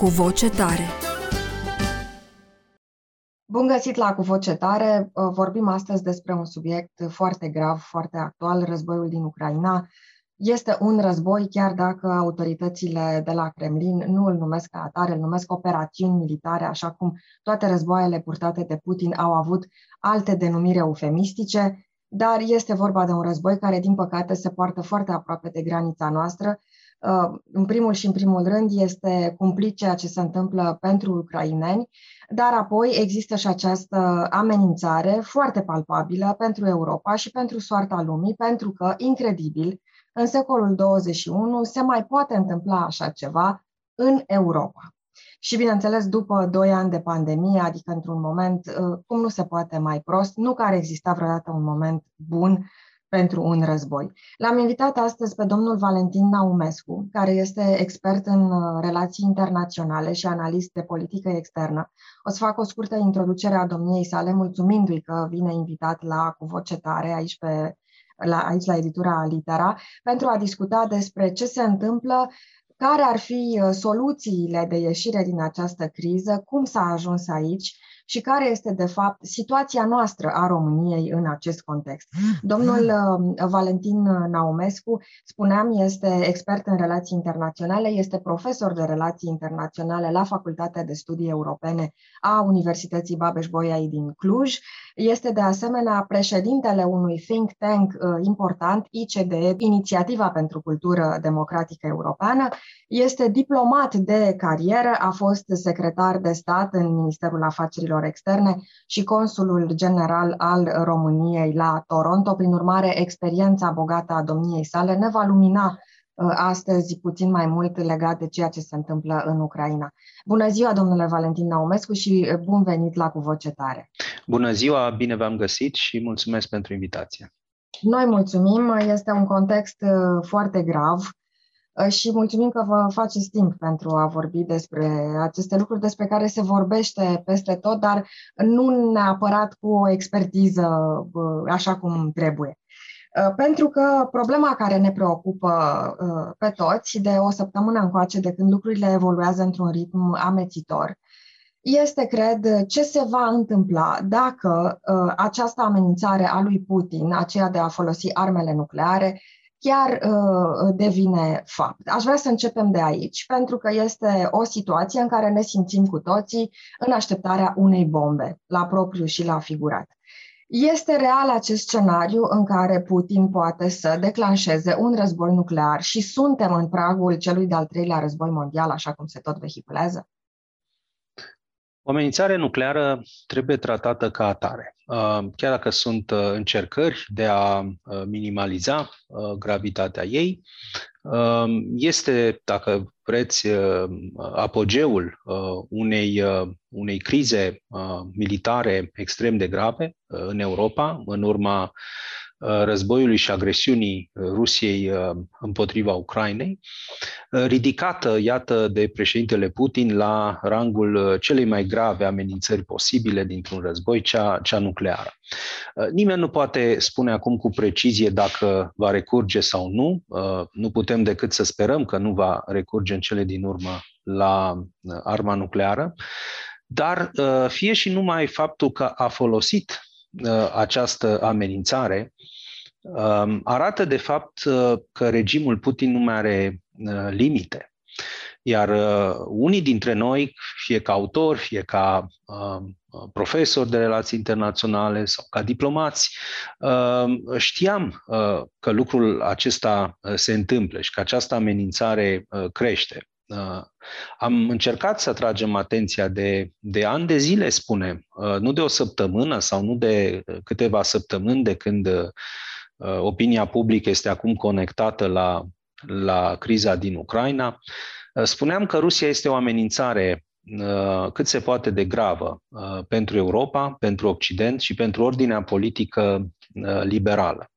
cu voce tare. Bun găsit la Cu Voce Tare! Vorbim astăzi despre un subiect foarte grav, foarte actual, războiul din Ucraina. Este un război, chiar dacă autoritățile de la Kremlin nu îl numesc ca atare, îl numesc operațiuni militare, așa cum toate războaiele purtate de Putin au avut alte denumiri eufemistice, dar este vorba de un război care, din păcate, se poartă foarte aproape de granița noastră Uh, în primul și în primul rând, este cumplit ceea ce se întâmplă pentru ucraineni, dar apoi există și această amenințare foarte palpabilă pentru Europa și pentru soarta lumii, pentru că, incredibil, în secolul 21 se mai poate întâmpla așa ceva în Europa. Și, bineînțeles, după doi ani de pandemie, adică într-un moment, uh, cum nu se poate mai prost, nu că ar exista vreodată un moment bun pentru un război. L-am invitat astăzi pe domnul Valentin Naumescu, care este expert în uh, relații internaționale și analist de politică externă. O să fac o scurtă introducere a domniei sale, mulțumindu-i că vine invitat la Cu Voce Tare aici pe la, aici la editura Litera, pentru a discuta despre ce se întâmplă care ar fi uh, soluțiile de ieșire din această criză, cum s-a ajuns aici și care este, de fapt, situația noastră a României în acest context. Domnul uh, Valentin Naumescu, spuneam, este expert în relații internaționale, este profesor de relații internaționale la Facultatea de Studii Europene a Universității Babeș-Bolyai din Cluj. Este, de asemenea, președintele unui think tank uh, important, ICDE, Inițiativa pentru Cultură Democratică Europeană. Este diplomat de carieră, a fost secretar de stat în Ministerul Afacerilor Afacerilor Externe și consulul general al României la Toronto. Prin urmare, experiența bogată a domniei sale ne va lumina uh, astăzi puțin mai mult legat de ceea ce se întâmplă în Ucraina. Bună ziua, domnule Valentin Naumescu, și uh, bun venit la Cu Voce Tare. Bună ziua, bine v-am găsit și mulțumesc pentru invitație. Noi mulțumim, este un context uh, foarte grav Uh, și mulțumim că vă faceți timp pentru a vorbi despre aceste lucruri despre care se vorbește peste tot, dar nu neapărat cu o expertiză uh, așa cum trebuie. Uh, pentru că problema care ne preocupă pe toți de o săptămână încoace, de când lucrurile evoluează într-un ritm amețitor, este, cred, ce se va întâmpla dacă această amenințare a lui Putin, aceea de a folosi armele nucleare, chiar uh, devine fapt. Aș vrea să începem de aici, pentru că este o situație în care ne simțim cu toții în așteptarea unei bombe, la propriu și la figurat. Este real acest scenariu în care Putin poate să declanșeze un război nuclear și suntem în pragul celui de-al treilea război mondial, așa cum se tot vehiculează? O amenințare nucleară trebuie tratată ca atare. Uh, chiar dacă sunt uh, încercări de a uh, minimaliza gravitatea ei, este, dacă vreți, apogeul unei, unei crize militare extrem de grave în Europa, în urma Uh, războiului și agresiunii uh, Rusiei uh, împotriva Ucrainei, ridicată, iată, de președintele Putin la rangul celei mai grave amenințări posibile dintr-un război, cea, cea nucleară. Nimeni nu poate spune acum cu precizie dacă va recurge sau nu. Nu putem decât să sperăm că nu va recurge în cele din urmă la arma nucleară, dar fie și numai faptul că a folosit Uh, această amenințare um, arată de fapt uh, că regimul Putin nu mai are uh, limite. Iar unii dintre noi, fie ca autori, fie ca um, profesori de relații internaționale sau ca diplomați, um, știam că lucrul acesta se întâmplă și că această amenințare crește. Uh, am încercat să atragem atenția de, de ani de zile, spunem, uh, nu de o săptămână sau nu de câteva săptămâni de când uh, opinia publică este acum conectată la, la criza din Ucraina. Spuneam că Rusia este o amenințare cât se poate de gravă pentru Europa, pentru Occident și pentru ordinea politică liberală.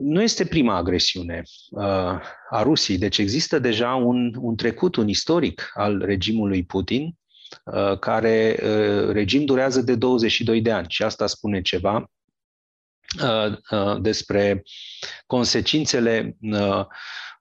Nu este prima agresiune a Rusiei, deci există deja un, un trecut, un istoric al regimului Putin, care regim durează de 22 de ani și asta spune ceva despre consecințele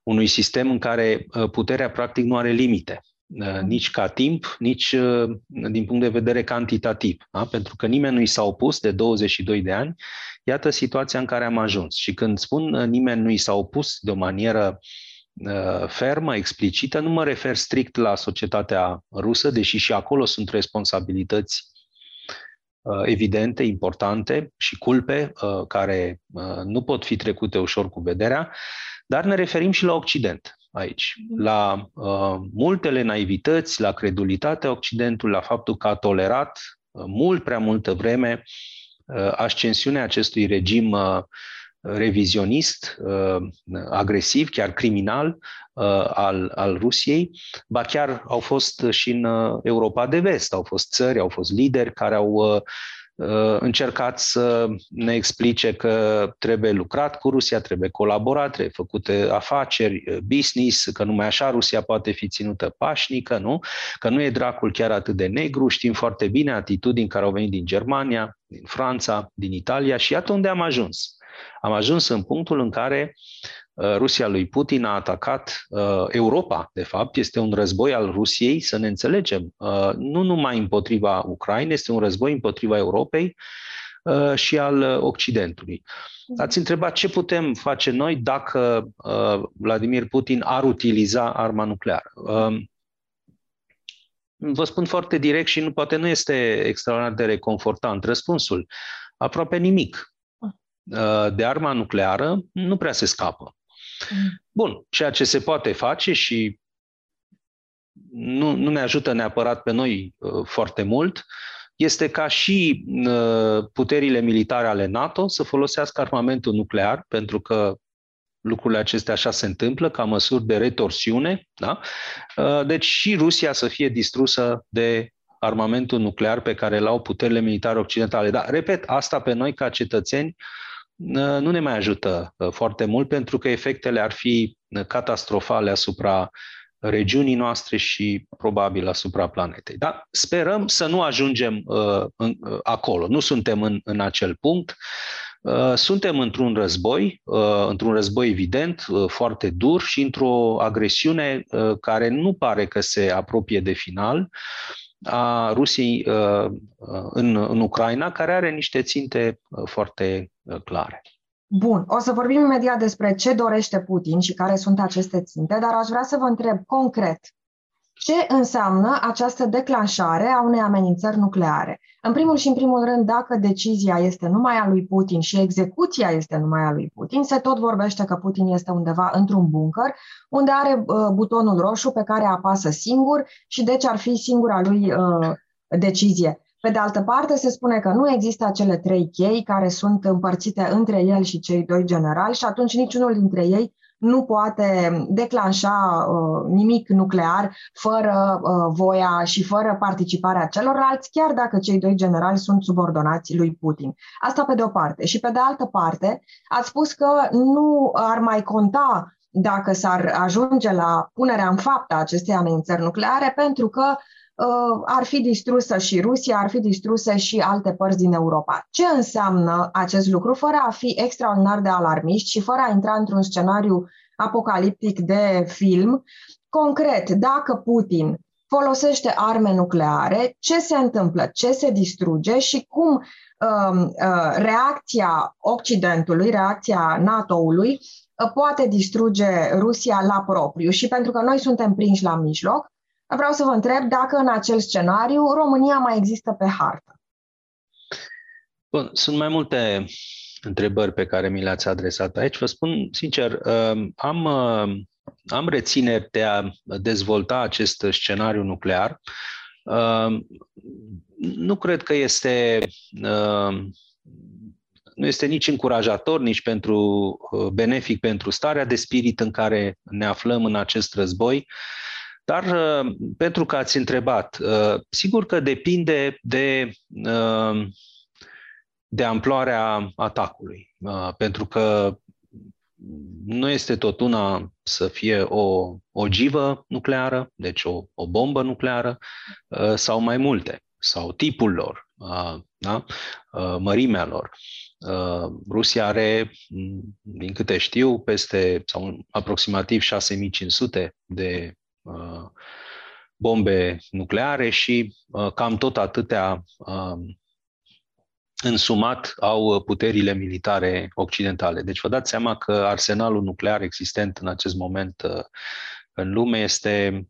unui sistem în care puterea practic nu are limite. Uh, nici ca timp, nici uh, din punct de vedere cantitativ. Da? Pentru că nimeni nu i s-a opus de 22 de ani. Iată situația în care am ajuns. Și când spun uh, nimeni nu i s-a opus de o manieră fermă, explicită, nu mă refer strict la societatea rusă, deși și acolo sunt responsabilități evidente, importante și culpe care nu pot fi trecute ușor cu vederea, dar ne referim și la Occident aici, mhm. la uh, multele naivități, la credulitatea Occidentului, la faptul că a tolerat uh, mult prea multă vreme uh, ascensiunea acestui regim uh, revizionist, uh, agresiv, chiar criminal uh, al, al Rusiei, ba chiar au fost și în uh, Europa de vest, au fost țări, au fost lideri care au uh, Uh, încercat să ne explice că trebuie lucrat cu Rusia, trebuie colaborat, trebuie făcute afaceri, uh, business, că numai așa Rusia poate fi ținută pașnică, nu? Că nu e dracul chiar atât de negru, știm foarte bine atitudini care au venit din Germania, din Franța, din Italia și iată unde am ajuns. Am ajuns în punctul în care Uh, Rusia lui Putin a atacat uh, Europa, de fapt, este un război al Rusiei, să ne înțelegem, uh, nu numai împotriva Ucrainei, este un război împotriva Europei și al Occidentului. Ați întrebat ce putem face noi dacă Vladimir Putin ar utiliza arma nucleară. Vă spun foarte direct și nu poate nu este extraordinar de reconfortant răspunsul. Aproape nimic de arma nucleară nu prea se scapă. Bun, ceea ce se poate face și nu, nu ne ajută neapărat pe noi uh, foarte mult, este ca și uh, puterile militare ale NATO să folosească armamentul nuclear, pentru că lucrurile acestea așa se întâmplă, ca măsuri de retorsiune. Da? Uh, deci și Rusia să fie distrusă de armamentul nuclear pe care l-au puterile militare occidentale. Dar, repet, asta pe noi ca cetățeni nu ne mai ajută uh, foarte mult pentru că efectele ar fi uh, catastrofale asupra regiunii noastre și probabil asupra planetei. Dar sperăm să nu ajungem uh, în, uh, acolo. Nu suntem în, în acel punct. Uh, suntem într-un război, uh, într-un război evident, uh, foarte dur și într-o agresiune uh, care nu pare că se apropie de final a Rusiei uh, în, în Ucraina, care are niște ținte foarte Uh, clare. Bun, o să vorbim imediat despre ce dorește Putin și care sunt aceste ținte, dar aș vrea să vă întreb concret ce înseamnă această declanșare a unei amenințări nucleare. În primul și în primul rând, dacă decizia este numai a lui Putin și execuția este numai a lui Putin, se tot vorbește că Putin este undeva într-un bunker, unde are uh, butonul roșu pe care apasă singur și deci ar fi singura lui uh, decizie. Pe de altă parte, se spune că nu există acele trei chei care sunt împărțite între el și cei doi generali și atunci niciunul dintre ei nu poate declanșa uh, nimic nuclear fără uh, voia și fără participarea celorlalți, chiar dacă cei doi generali sunt subordonați lui Putin. Asta pe de o parte. Și pe de altă parte, ați spus că nu ar mai conta dacă s-ar ajunge la punerea în fapt a acestei amenințări nucleare, pentru că Uh, ar fi distrusă și Rusia, ar fi distruse și alte părți din Europa. Ce înseamnă acest lucru, fără a fi extraordinar de alarmiști și fără a intra într-un scenariu apocaliptic de film? Concret, dacă Putin folosește arme nucleare, ce se întâmplă, ce se distruge și cum uh, uh, reacția Occidentului, reacția NATO-ului, uh, poate distruge Rusia la propriu. Și pentru că noi suntem prinși la mijloc, Vreau să vă întreb dacă în acel scenariu România mai există pe hartă. Bun, sunt mai multe întrebări pe care mi le-ați adresat aici. Vă spun sincer, um, am, um, am rețineri de a dezvolta acest scenariu nuclear. Um, nu cred că este nu este nici încurajator, nici pentru benefic pentru starea de spirit în care ne aflăm în acest război. Dar pentru că ați întrebat, sigur că depinde de de amploarea atacului. Pentru că nu este tot una să fie o ogivă nucleară, deci o, o bombă nucleară, sau mai multe, sau tipul lor, da? mărimea lor. Rusia are, din câte știu, peste sau aproximativ 6500 de bombe nucleare și cam tot atâtea însumat au puterile militare occidentale. Deci vă dați seama că arsenalul nuclear existent în acest moment uh, în lume este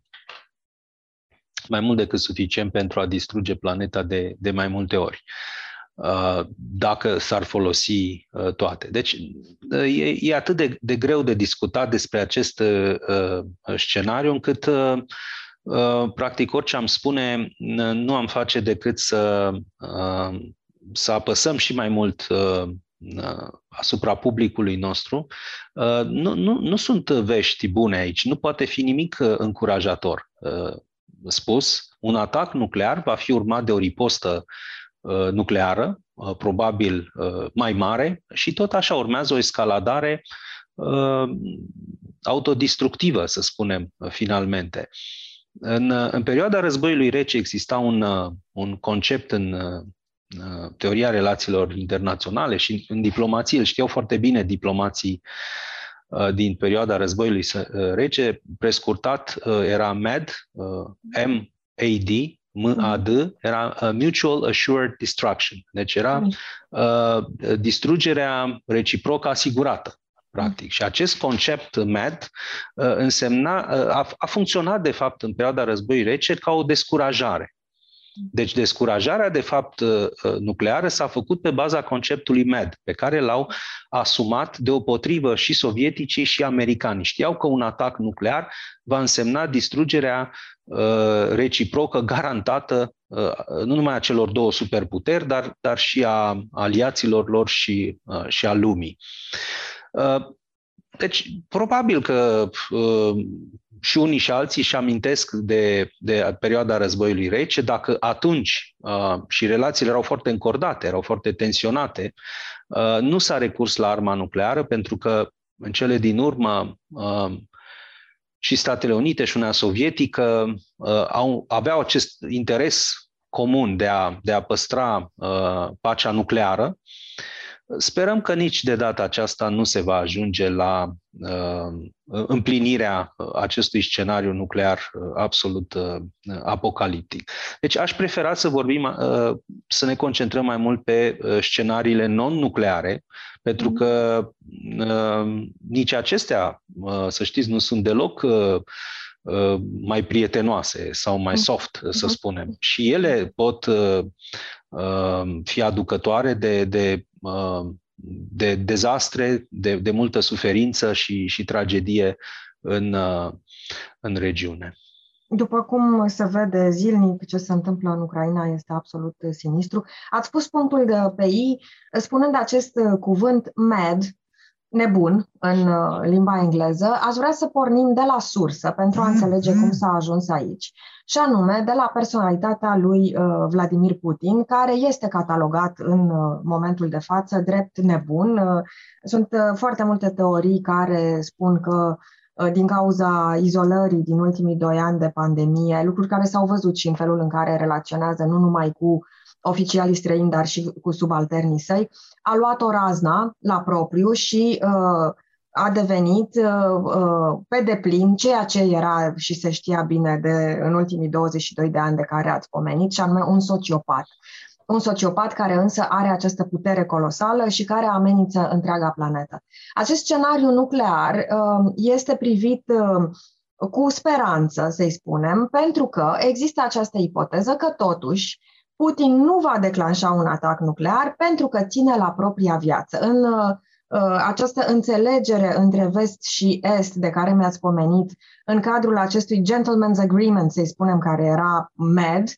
mai mult decât suficient pentru a distruge planeta de, de mai multe ori uh, dacă s-ar folosi uh, toate. Deci e, e atât de, de greu de discutat despre acest scenariu încât practic orice am spune nu am face decât să să apăsăm și mai mult uh, uh, asupra publicului nostru, uh, nu, nu, nu sunt vești bune aici. Nu poate fi nimic încurajator spus. Un atac nuclear va fi urmat de o ripostă nucleară, probabil mai mare, și tot așa urmează o escaladare autodistructivă, să spunem, finalmente. În, în perioada războiului rece exista un, un concept în Uh, teoria relațiilor internaționale și în diplomație, îl știau foarte bine diplomații uh, din perioada războiului uh, rece, prescurtat era MAD, M-A-D, M-A-D, era Mutual Assured Destruction. Deci era uh, distrugerea reciprocă asigurată practic. Și acest concept MAD uh, însemna, uh, a, a funcționat, de fapt, în perioada războiului rece ca o descurajare. Deci descurajarea, de fapt, uh, uh, nucleară s-a făcut pe baza conceptului MED, pe care l-au asumat deopotrivă și sovieticii și americani. Știau că un atac nuclear va însemna distrugerea uh, reciprocă garantată nu numai a celor două superputeri, dar, dar și a aliaților lor și, și a lumii. Deci, probabil că și unii și alții își amintesc de, de perioada războiului rece, dacă atunci uh, și relațiile erau foarte încordate, erau foarte tensionate, uh, nu s-a recurs la arma nucleară pentru că în cele din urmă uh, și Statele Unite și Uniunea Sovietică uh, au, aveau acest interes comun de a, de a păstra uh, pacea nucleară Sperăm că nici de data aceasta nu se va ajunge la uh, împlinirea acestui scenariu nuclear uh, absolut uh, apocaliptic. Deci aș prefera să vorbim, uh, să ne concentrăm mai mult pe uh, scenariile non-nucleare, pentru mm-hmm. că uh, nici acestea, uh, să știți, nu sunt deloc uh, uh mai prietenoase sau mai mm-hmm. soft, să mm-hmm. spunem. Și ele pot uh, fi aducătoare de, de de dezastre, de, de multă suferință și, și tragedie în, în regiune. După cum se vede zilnic ce se întâmplă în Ucraina este absolut sinistru. Ați spus punctul de pe I, spunând acest cuvânt mad, nebun în uh, limba engleză, aș vrea să pornim de la sursă pentru a înțelege cum s-a ajuns aici. Și anume de la personalitatea lui uh, Vladimir Putin, care este catalogat în uh, momentul de față drept nebun. Sunt foarte multe teorii care spun că din cauza izolării din ultimii doi ani de pandemie, lucruri care s-au văzut și în felul în care relaționează nu numai cu oficialii străini, dar și cu subalternii săi, a luat o razna la propriu și uh, a devenit uh, uh, pe deplin ceea ce era și se știa bine de, în ultimii 22 de ani de care ați pomenit, și anume un sociopat. Un sociopat care însă are această putere colosală și care amenință întreaga planetă. Acest scenariu nuclear uh, este privit uh, cu speranță, să-i spunem, pentru că există această ipoteză că totuși Putin nu va declanșa un atac nuclear pentru că ține la propria viață. În uh, uh, această înțelegere între vest și est de care mi-ați pomenit, în cadrul acestui gentleman's agreement, să-i spunem, care era MED,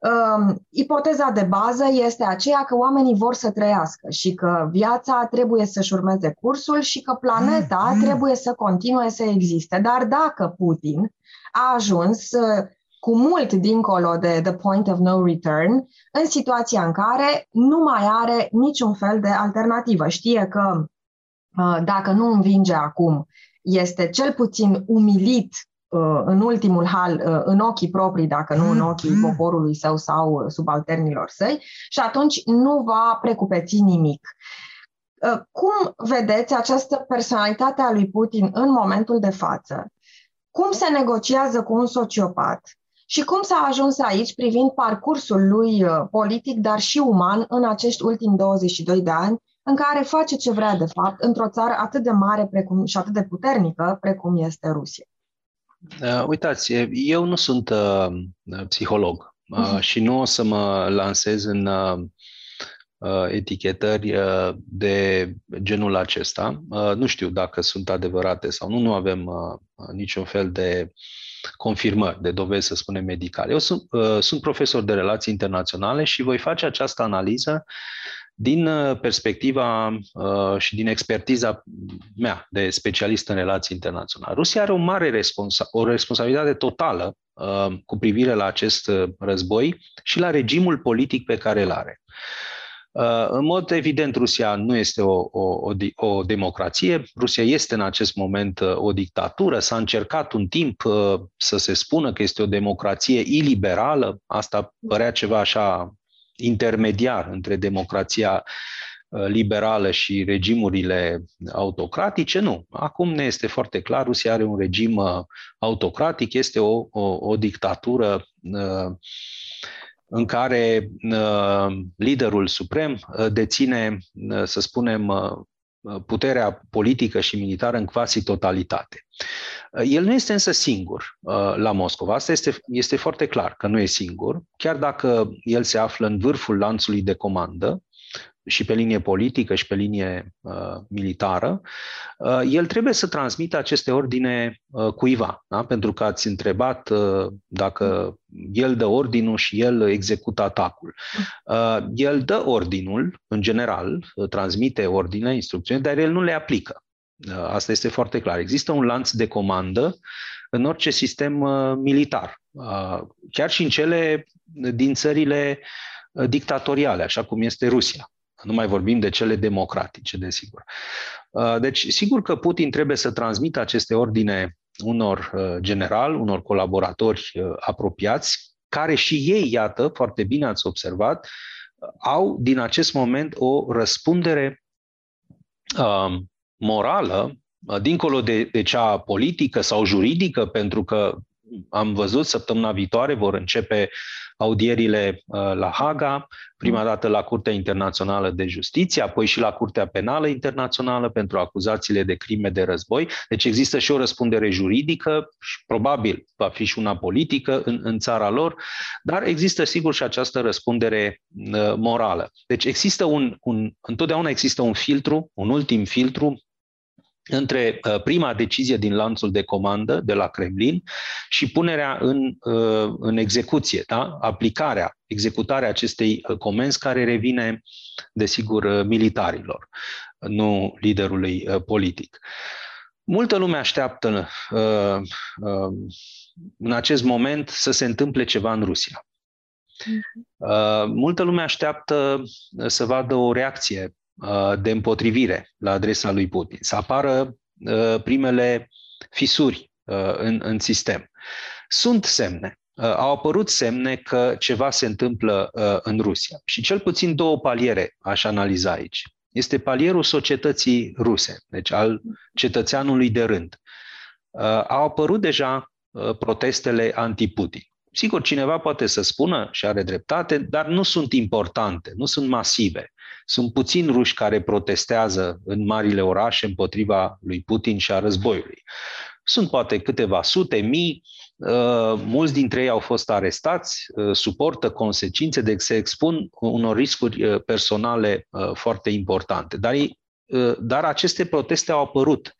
Um, ipoteza de bază este aceea că oamenii vor să trăiască și că viața trebuie să-și urmeze cursul și că planeta trebuie să continue să existe. Dar dacă Putin a ajuns uh, cu mult dincolo de the point of no return, în situația în care nu mai are niciun fel de alternativă. Știe că uh, dacă nu învinge acum, este cel puțin umilit uh, în ultimul hal uh, în ochii proprii, dacă nu în ochii poporului său sau subalternilor săi, și atunci nu va precupeți nimic. Cum vedeți această personalitate a lui Putin în momentul de față? Cum se negociază cu un sociopat? Și cum s-a ajuns aici privind parcursul lui uh, politic, dar și uman în acești ultimi 22 de ani, în care face ce vrea de fapt într-o țară atât de mare precum, și atât de puternică precum este Rusia. Uh, uitați, eu nu sunt uh, psiholog uh, uh-huh. și nu o să mă lansez în uh, etichetări uh, de genul acesta. Uh, nu știu dacă sunt adevărate sau nu, nu avem uh, niciun fel de confirmări, de dovezi, să spunem, medicale. Eu sunt, uh, sunt profesor de relații internaționale și voi face această analiză din uh, perspectiva uh, și din expertiza mea de specialist în relații internaționale. Rusia are o mare responsa- o responsabilitate totală uh, cu privire la acest uh, război și la regimul politic pe care îl are. Uh, în mod evident, Rusia nu este o, o, o, o democrație. Rusia este în acest moment uh, o dictatură. S-a încercat un timp uh, să se spună că este o democrație iliberală. Asta părea ceva așa intermediar între democrația liberală și regimurile autocratice. Nu. Acum ne este foarte clar, Rusia are un regim autocratic, este o, o, o dictatură uh, în care uh, liderul suprem uh, deține, uh, să spunem, puterea politică și militară în quasi totalitate. El nu este însă singur la Moscova. Asta este, este foarte clar că nu e singur, chiar dacă el se află în vârful lanțului de comandă, și pe linie politică și pe linie uh, militară, uh, el trebuie să transmită aceste ordine uh, cuiva. Da? Pentru că ați întrebat uh, dacă el dă ordinul și el execută atacul. Uh, el dă ordinul, în general, uh, transmite ordine, instrucțiuni, dar el nu le aplică. Uh, asta este foarte clar. Există un lanț de comandă în orice sistem uh, militar, uh, chiar și în cele din țările uh, dictatoriale, așa cum este Rusia. Nu mai vorbim de cele democratice, desigur. Uh, deci, sigur că Putin trebuie să transmită aceste ordine unor uh, general, unor colaboratori uh, apropiați, care și ei, iată, foarte bine ați observat, au din acest moment o răspundere morală, dincolo de, de cea politică sau juridică, pentru că am văzut săptămâna viitoare vor începe audierile uh, la Haga, prima dată la Curtea Internațională de Justiție, apoi și la Curtea Penală Internațională pentru acuzațiile de crime de război. Deci există și o răspundere juridică și probabil va fi și una politică în, în țara lor, dar există sigur și această răspundere uh, morală. Deci există un, un, întotdeauna există un filtru, un ultim filtru între uh, prima decizie din lanțul de comandă de la Kremlin și punerea în, uh, în execuție, da? aplicarea, executarea acestei uh, comenzi care revine, desigur, militarilor, nu liderului politic. Multă lume așteaptă în acest moment să se întâmple ceva în Rusia. Mhm. Multă lume așteaptă să vadă o reacție Uh, de împotrivire la adresa lui Putin, să apară uh, primele fisuri uh, în, în sistem. Sunt semne. Au apărut semne că ceva se întâmplă în Rusia. Și cel puțin două paliere aș analiza aici. Este palierul societății ruse, deci al cetățeanului de rând. Au apărut deja protestele anti-Putin. Sigur, cineva poate să spună și are dreptate, dar nu sunt importante, nu sunt masive. Sunt puțini ruși care protestează în marile orașe împotriva lui Putin și a războiului. Sunt poate câteva sute mii, uh, mulți dintre ei au fost arestați, uh, suportă consecințe, deci se expun unor riscuri uh, personale foarte importante. Dar, dar aceste proteste au apărut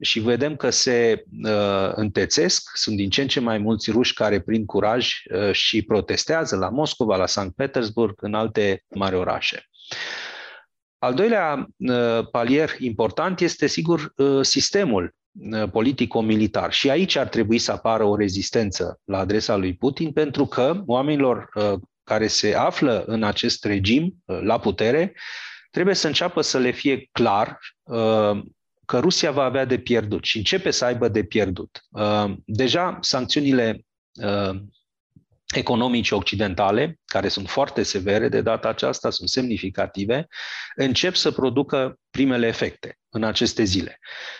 și vedem că se uh, întețesc, sunt din ce în ce mai mulți ruși care prind curaj uh, și protestează la Moscova, la Sankt Petersburg, în alte mari orașe. Al doilea uh, palier important este, sigur, uh, sistemul uh, politico-militar. Și aici ar trebui să apară o rezistență la adresa lui Putin, pentru că oamenilor care se află în acest regim la putere trebuie să înceapă să le fie clar că Rusia va avea de pierdut și începe să aibă de pierdut. Deja sancțiunile economice occidentale, care sunt foarte severe de data aceasta, sunt semnificative, încep să producă primele efecte în aceste zile.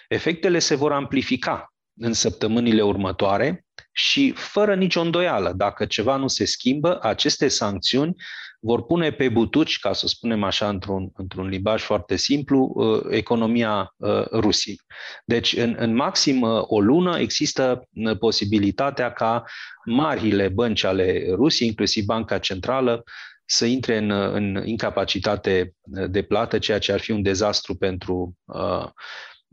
Efectele se vor amplifica în săptămânile următoare și, fără nicio îndoială, dacă ceva nu se schimbă, aceste sancțiuni vor pune pe butuci, ca să spunem așa într-un, într-un limbaj foarte simplu, uh, economia uh, Rusiei. Deci, în, în maxim uh, o lună există posibilitatea ca marile bănci ale Rusiei, inclusiv Banca Centrală, să intre în, în incapacitate de plată, ceea ce ar fi un dezastru pentru uh,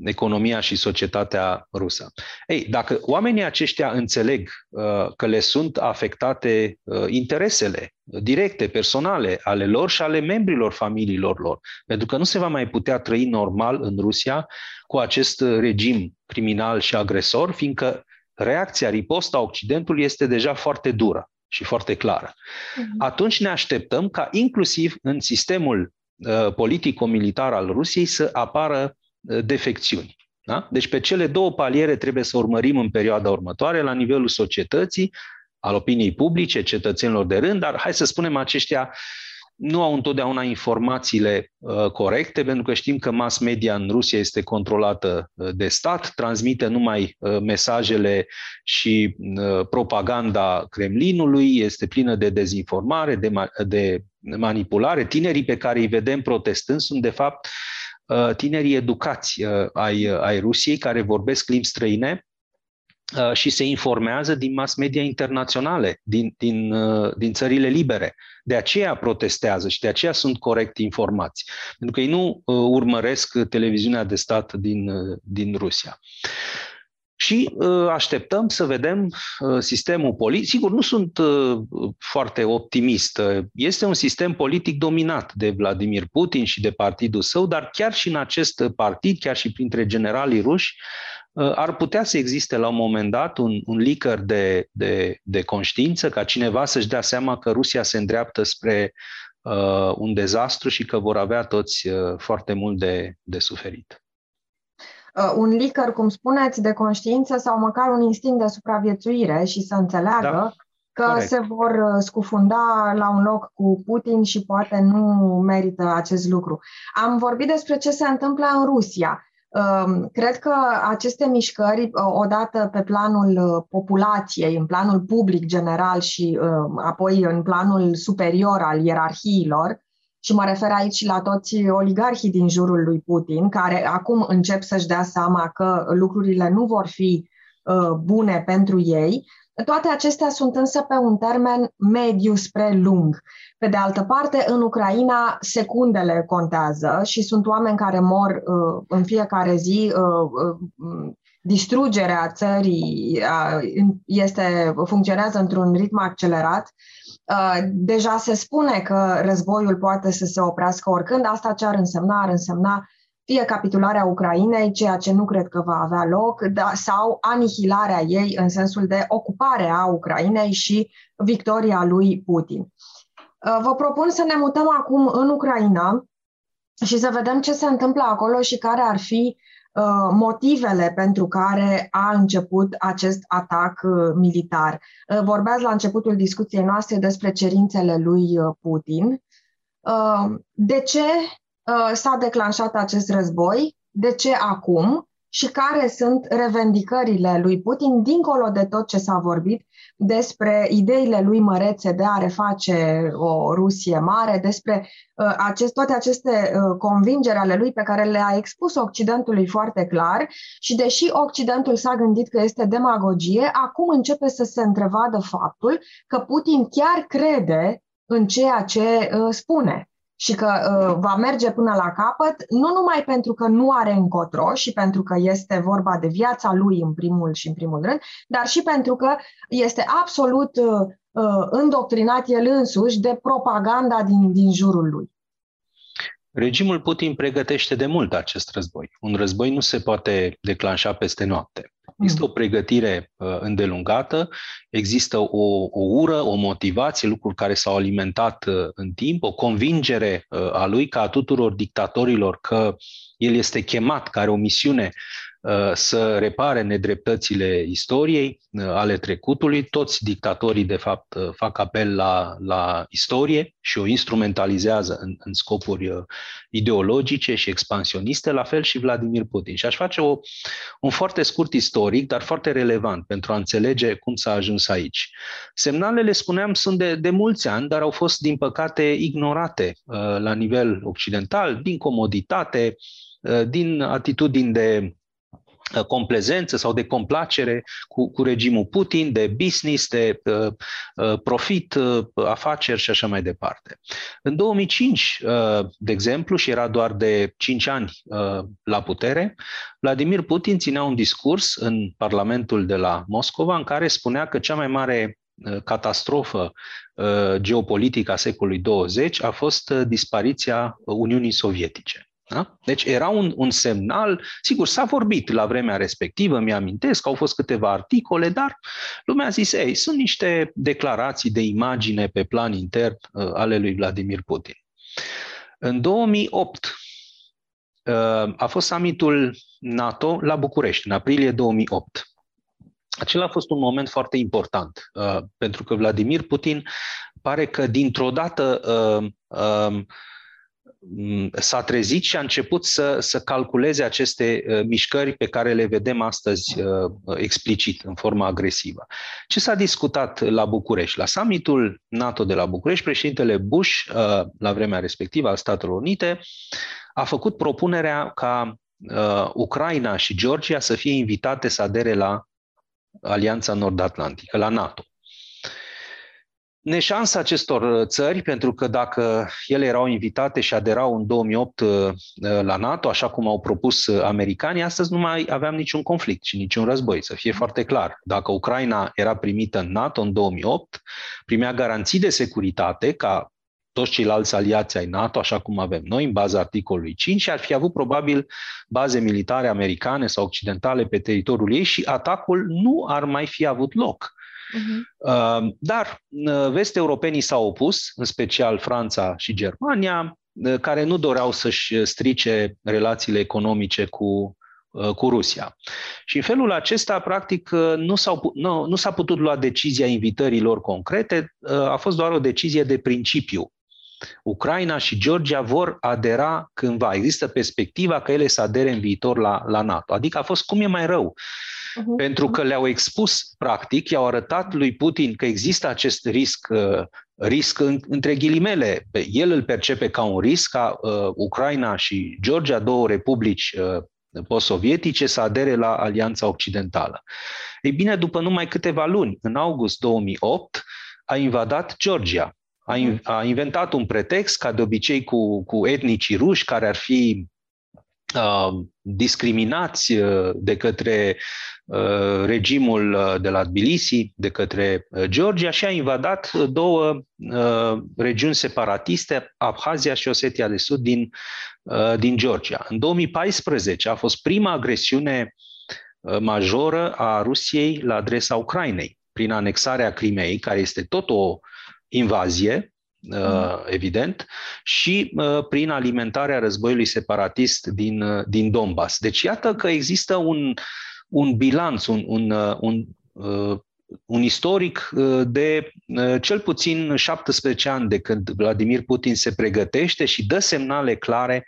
economia și societatea rusă. Ei, dacă oamenii aceștia înțeleg uh, că le sunt afectate uh, interesele directe, personale ale lor și ale membrilor familiilor lor, pentru că nu se va mai putea trăi normal în Rusia cu acest regim criminal și agresor, fiindcă reacția, riposta Occidentului este deja foarte dură și foarte clară. Uh-huh. Atunci ne așteptăm ca inclusiv în sistemul uh, politico-militar al Rusiei să apară defecțiuni. Da? Deci pe cele două paliere trebuie să urmărim în perioada următoare, la nivelul societății, al opiniei publice, cetățenilor de rând, dar hai să spunem aceștia nu au întotdeauna informațiile uh, corecte, pentru că știm că mass media în Rusia este controlată uh, de stat, transmite numai uh, mesajele și uh, propaganda Kremlinului, este plină de dezinformare, de, ma- de manipulare. Tinerii pe care îi vedem protestând sunt, de fapt, Uh, tinerii educați uh, ai, uh, ai Rusiei care vorbesc limbi străine și se informează din mass media internaționale, din, din, din țările libere. De aceea protestează și de aceea sunt corect informați. Pentru că ei nu urmăresc televiziunea de stat din, din Rusia. Și uh, așteptăm să vedem uh, sistemul politic. Sigur, nu sunt uh, foarte optimist. Este un sistem politic dominat de Vladimir Putin și de partidul său, dar chiar și în acest partid, chiar și printre generalii ruși, ar putea să existe la un moment dat un, un licăr de, de, de conștiință, ca cineva să-și dea seama că Rusia se îndreaptă spre uh, un dezastru și că vor avea toți uh, foarte mult de, de suferit. Uh, un licăr, cum spuneți, de conștiință sau măcar un instinct de supraviețuire și să înțeleagă da. că Corect. se vor uh, scufunda la un loc cu Putin și poate nu merită acest lucru. Am vorbit despre ce se întâmplă în Rusia. Um, cred că aceste mișcări, uh, odată pe planul populației, în planul public general și apoi în planul superior al ierarhiilor, și mă refer aici la toți oligarhii din jurul lui Putin, care acum încep să-și dea seama că lucrurile nu vor fi uh, bune pentru ei. Toate acestea sunt însă pe un termen mediu spre lung. Pe de altă parte, în Ucraina, secundele contează și sunt oameni care mor uh, în fiecare zi. Uh, uh, distrugerea țării uh, este, funcționează într-un ritm accelerat Uh, deja se spune că războiul poate să se oprească oricând. Asta ce ar însemna? Ar însemna fie capitularea Ucrainei, ceea ce nu cred că va avea loc, da, sau anihilarea ei în sensul de ocupare a Ucrainei și victoria lui Putin. Uh, vă propun să ne mutăm acum în Ucraina și să vedem ce se întâmplă acolo și care ar fi Uh, motivele pentru care a început acest atac uh, militar. Uh, vorbeați la începutul discuției noastre despre cerințele lui Putin. De ce s-a declanșat acest război? De ce acum? Și care sunt revendicările lui Putin, dincolo de tot ce s-a vorbit despre ideile lui mărețe de a reface o Rusie mare, despre uh, acest, toate aceste uh, convingeri ale lui pe care le-a expus Occidentului foarte clar și deși Occidentul s-a gândit că este demagogie, acum începe să se întrevadă faptul că Putin chiar crede în ceea ce uh, spune. Și că uh, va merge până la capăt, nu numai pentru că nu are încotro și pentru că este vorba de viața lui în primul și în primul rând, dar și pentru că este absolut uh, uh, îndoctrinat el însuși de propaganda din, din jurul lui. Regimul Putin pregătește de mult acest război. Un război nu se poate declanșa peste noapte. Există o pregătire uh, îndelungată, există o, o ură, o motivație, lucruri care s-au alimentat uh, în timp, o convingere uh, a lui ca a tuturor dictatorilor că el este chemat, care are o misiune Uh, să repare nedreptățile istoriei, uh, ale trecutului. Toți dictatorii, de fapt, uh, fac apel la, la istorie și o instrumentalizează în, în scopuri ideologice și expansioniste, la fel și Vladimir Putin. Și aș face o, un foarte scurt istoric, dar foarte relevant pentru a înțelege cum s-a ajuns aici. Semnalele, spuneam, sunt de, de mulți ani, dar au fost, din păcate, ignorate la nivel occidental, din comoditate, din atitudini de Uh, complezență sau de complacere cu, cu regimul Putin, de business, de uh, uh, profit, uh, afaceri și așa mai departe. În 2005, uh, de exemplu, și era doar de 5 ani uh, la putere, Vladimir Putin ținea un discurs în Parlamentul de la Moscova în care spunea că cea mai mare uh, catastrofă geopolitică a secolului 20 a fost dispariția Uniunii Sovietice. Da? Deci era un, un semnal, sigur, s-a vorbit la vremea respectivă, mi-amintesc, au fost câteva articole, dar lumea a zis, ei, sunt niște declarații de imagine pe plan intern uh, ale lui Vladimir Putin. În 2008 uh, a fost summitul NATO la București, în aprilie 2008. Acela a fost un moment foarte important, uh, pentru că Vladimir Putin pare că dintr-o dată uh, uh, Mm, s-a trezit și a început să, să calculeze aceste uh, mișcări pe care le vedem astăzi uh, explicit, în formă agresivă. Ce s-a discutat la București? La summitul NATO de la București, președintele Bush, uh, la vremea respectivă al Statelor Unite, a făcut propunerea ca Ucraina și Georgia să fie invitate să adere la Alianța Nord-Atlantică, la NATO neșansa acestor uh, țări, pentru că dacă ele erau invitate și aderau în 2008 uh, uh, la NATO, așa cum au propus americanii, astăzi nu mai aveam niciun conflict și niciun război, să fie foarte clar. Dacă Ucraina era primită în NATO în 2008, primea garanții de securitate ca toți ceilalți aliați ai NATO, așa cum avem noi, în baza articolului 5, și ar fi avut probabil baze militare americane sau occidentale pe teritoriul ei și atacul nu ar mai fi avut loc. Uh-huh. Dar uh, vest-europenii s-au opus, în special Franța și Germania, uh, care nu doreau să-și strice relațiile economice cu, uh, cu Rusia. Și în felul acesta, practic, nu, s-au, nu, nu s-a putut lua decizia invitărilor concrete, a fost doar o decizie de principiu. Ucraina și Georgia vor adera cândva. Există perspectiva că ele să adere în viitor la, la NATO. Adică a fost cum e mai rău. Uh-huh. Pentru că le-au expus, practic, i-au arătat lui Putin că există acest risc, uh, risc în, între ghilimele. El îl percepe ca un risc ca uh, Ucraina și Georgia, două republici uh, post-sovietice, să adere la Alianța Occidentală. Ei bine, după numai câteva luni, în august 2008, a invadat Georgia. A, in, a inventat un pretext, ca de obicei cu, cu etnicii ruși, care ar fi uh, discriminați uh, de către Uh, regimul uh, de la Tbilisi, de către uh, Georgia și a invadat două regiuni separatiste, Abhazia și Osetia de Sud din, din Georgia. În 2014 a fost prima agresiune majoră a Rusiei la adresa Ucrainei, prin anexarea Crimei, care este tot o invazie, mm. evident, și prin alimentarea războiului separatist din, din Donbass. Deci iată că există un, un bilanț, un, un, uh, un, uh, un istoric uh, de cel puțin 17 ani de când Vladimir Putin se pregătește și dă semnale clare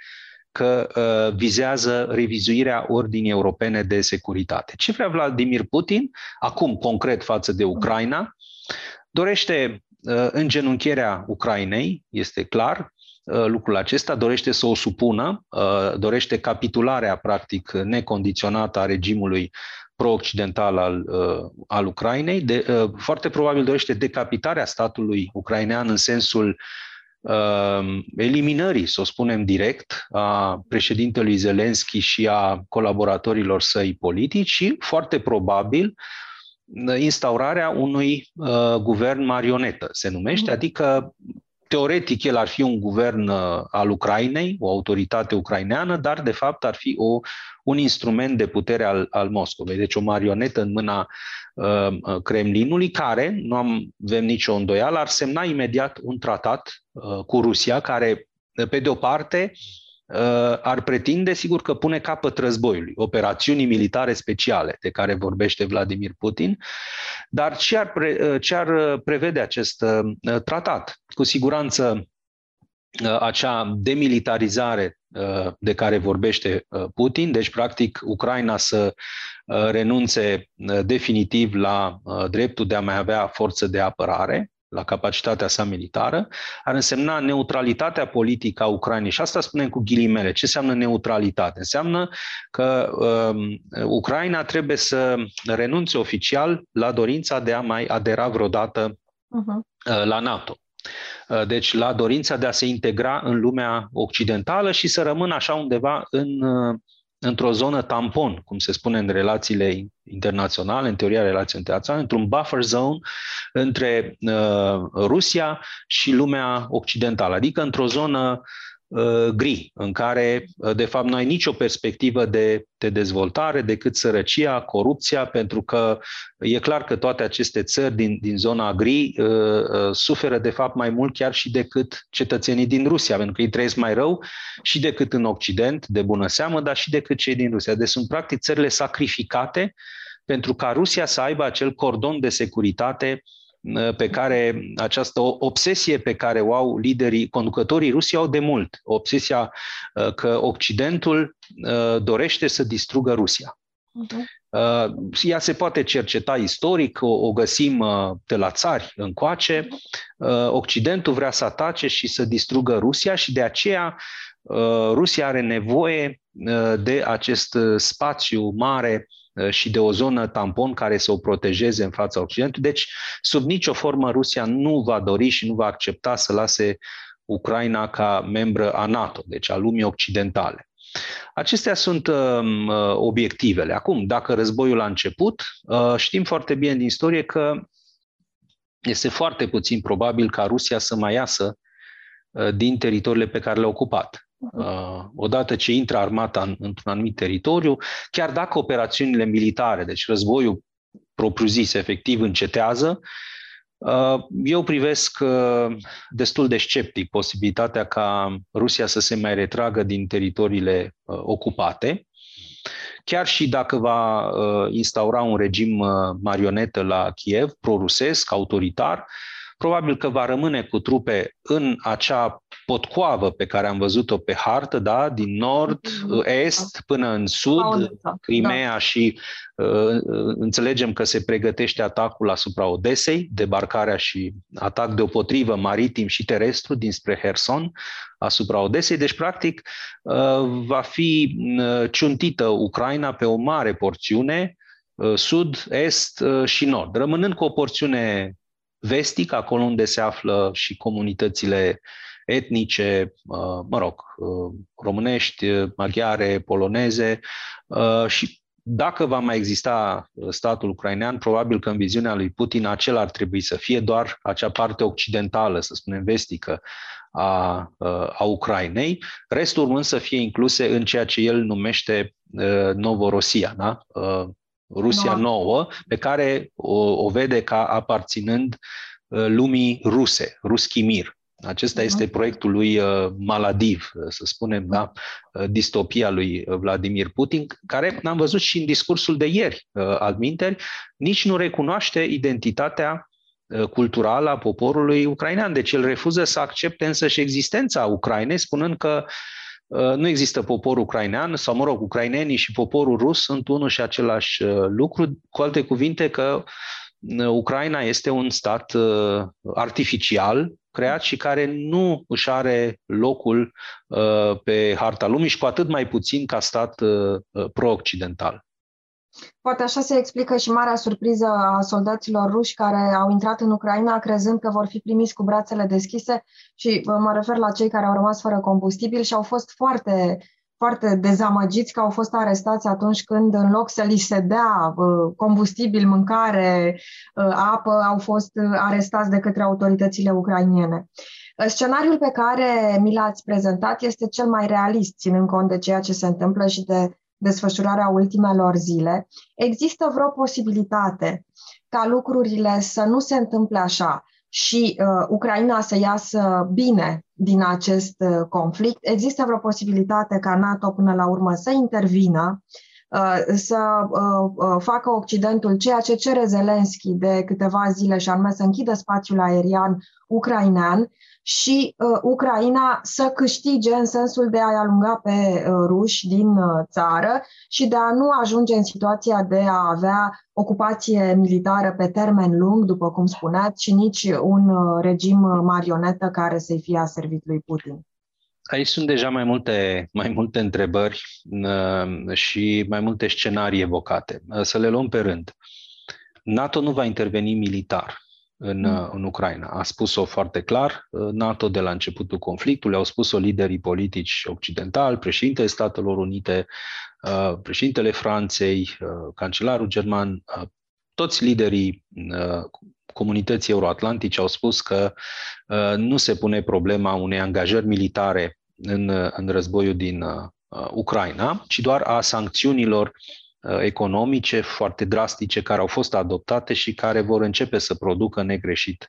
că vizează revizuirea ordinii europene de securitate. Ce vrea Vladimir Putin, acum concret față de Ucraina, dorește îngenunchierea Ucrainei, este clar, Uh, lucrul acesta, dorește să o supună, uh, dorește capitularea practic necondiționată a regimului pro-occidental al, uh, al Ucrainei, de, foarte probabil dorește decapitarea statului ucrainean în sensul eliminării, să o spunem direct, a președintelui Zelenski și a colaboratorilor săi politici și, foarte probabil, instaurarea unui uh, guvern marionetă, se numește, mm. adică teoretic el ar fi un guvern uh, al Ucrainei, o autoritate ucraineană, dar de fapt ar fi o, un instrument de putere al, al Moscovei, deci o marionetă în mâna uh, Kremlinului, care, nu am, avem nicio îndoială, ar semna imediat un tratat uh, cu Rusia, care, pe de o parte, Uh, ar pretinde, sigur, că pune capăt războiului, operațiunii militare speciale de care vorbește Vladimir Putin, dar ce ar, pre, uh, ce ar prevede acest uh, tratat? Cu siguranță acea demilitarizare de care vorbește Putin, deci practic Ucraina să renunțe definitiv la dreptul de a mai avea forță de apărare, la capacitatea sa militară, ar însemna neutralitatea politică a Ucrainei. Și asta spunem cu ghilimele. Ce înseamnă neutralitate? Înseamnă că um, Ucraina trebuie să renunțe oficial la dorința de a mai adera vreodată uh-huh. la NATO. Uh, deci la dorința de a se integra în lumea occidentală și să rămână așa undeva în uh, într-o zonă tampon, cum se spune în relațiile internaționale, în teoria relațiilor internaționale, într-un buffer zone între uh, Rusia și lumea occidentală, adică într-o zonă uh, gri, în care, uh, de fapt, nu ai nicio perspectivă de, de dezvoltare decât sărăcia, corupția, pentru că e clar că toate aceste țări din, din zona gri uh, uh, suferă, de fapt, mai mult chiar și decât cetățenii din Rusia, pentru că ei trăiesc mai rău și decât în Occident, de bună seamă, dar și decât cei din Rusia. Deci sunt, practic, țările sacrificate pentru ca Rusia să aibă acel cordon de securitate uh, pe care această obsesie pe care o au liderii, conducătorii Rusiei au de mult, obsesia uh, că Occidentul uh, dorește să distrugă Rusia. Uh-huh. Ea se poate cerceta istoric, o, o găsim de la țari încoace. Occidentul vrea să atace și să distrugă Rusia și de aceea Rusia are nevoie de acest spațiu mare Uh, și de o zonă tampon care să o protejeze în fața Occidentului. Deci, sub nicio formă, Rusia nu va dori și nu va accepta să lase Ucraina ca membră a NATO, deci a lumii occidentale. Acestea sunt uh, uh, obiectivele. Acum, dacă războiul a început, uh, știm foarte bine din istorie că este foarte puțin probabil ca Rusia să mai iasă uh, din teritoriile pe care le-a ocupat. Uh, odată ce intră armata în, într-un anumit teritoriu, chiar dacă operațiunile militare, deci războiul propriu-zis, efectiv, încetează, uh, eu privesc uh, destul de sceptic posibilitatea ca Rusia să se mai retragă din teritoriile ocupate, chiar și dacă va instaura un regim marionetă la Kiev, prorusesc, autoritar, probabil că va rămâne cu trupe în acea potcoavă pe care am văzut-o pe hartă, da, din nord, mm-hmm. est până în sud, Crimea da. și uh, înțelegem că se pregătește atacul asupra Odesei, debarcarea și atac deopotrivă maritim și terestru dinspre Herson asupra Odesei. Deci, practic, uh, va fi uh, ciuntită Ucraina pe o mare porțiune, uh, sud, est uh, și nord, rămânând cu o porțiune vestic, acolo unde se află și comunitățile etnice, uh, mă rog, uh, românești, maghiare, poloneze și dacă va mai exista statul ucrainean, probabil că în viziunea lui Putin acela ar trebui să fie doar acea parte occidentală, să spunem vestică, a, a Ucrainei, restul urmând să fie incluse în ceea ce el numește Novorosia, da? Rusia no. nouă, pe care o, o vede ca aparținând uh, lumii ruse, Ruschimir. Acesta este mhm. proiectul lui uh, Maladiv, uh, să spunem, da? distopia lui Vladimir Putin, care am văzut și în discursul de ieri al minteri, nici nu recunoaște identitatea culturală a poporului ucrainean. Deci el refuză să accepte însă și existența Ucrainei, spunând că uh, Uh, nu există popor ucrainean, sau mă rog, ucrainenii și poporul rus sunt unul și același uh, lucru, cu alte cuvinte că uh, Ucraina este un stat artificial creat și care nu își are locul pe harta lumii și cu atât mai puțin ca stat pro-occidental. Poate așa se explică și marea surpriză a soldaților ruși care au intrat în Ucraina crezând că vor fi primiți cu brațele deschise și mă refer la cei care au rămas fără combustibil și au fost foarte, foarte dezamăgiți că au fost arestați atunci când în loc să li se dea uh, combustibil, mâncare, uh, apă, au fost uh, arestați de către autoritățile ucrainiene. Scenariul pe care mi l-ați prezentat este cel mai realist, ținând cont de ceea ce se întâmplă și de desfășurarea ultimelor zile, există vreo posibilitate ca lucrurile să nu se întâmple așa și uh, Ucraina să iasă bine din acest uh, conflict? Există vreo posibilitate ca NATO până la urmă să intervină, uh, să uh, uh, facă Occidentul ceea ce cere Zelenski de câteva zile și anume să închidă spațiul aerian ucrainean și uh, Ucraina să câștige în sensul de a-i alunga pe uh, ruși din uh, țară și de a nu ajunge în situația de a avea ocupație militară pe termen lung, după cum spuneați, și nici un uh, regim marionetă care să-i fie aservit lui Putin. Aici sunt deja mai multe, mai multe întrebări uh, și mai multe scenarii evocate. Uh, să le luăm pe rând. NATO nu va interveni militar în, mm. în Ucraina. A spus-o foarte clar NATO de la începutul conflictului, au spus-o liderii politici occidentali, președintele Statelor Unite, uh, președintele Franței, uh, cancelarul german, uh, toți liderii comunității euroatlantice au spus că nu se pune problema unei angajări militare în, în războiul din Ucraina, ci doar a sancțiunilor Uh, economice foarte drastice care au fost adoptate și care vor începe să producă negreșit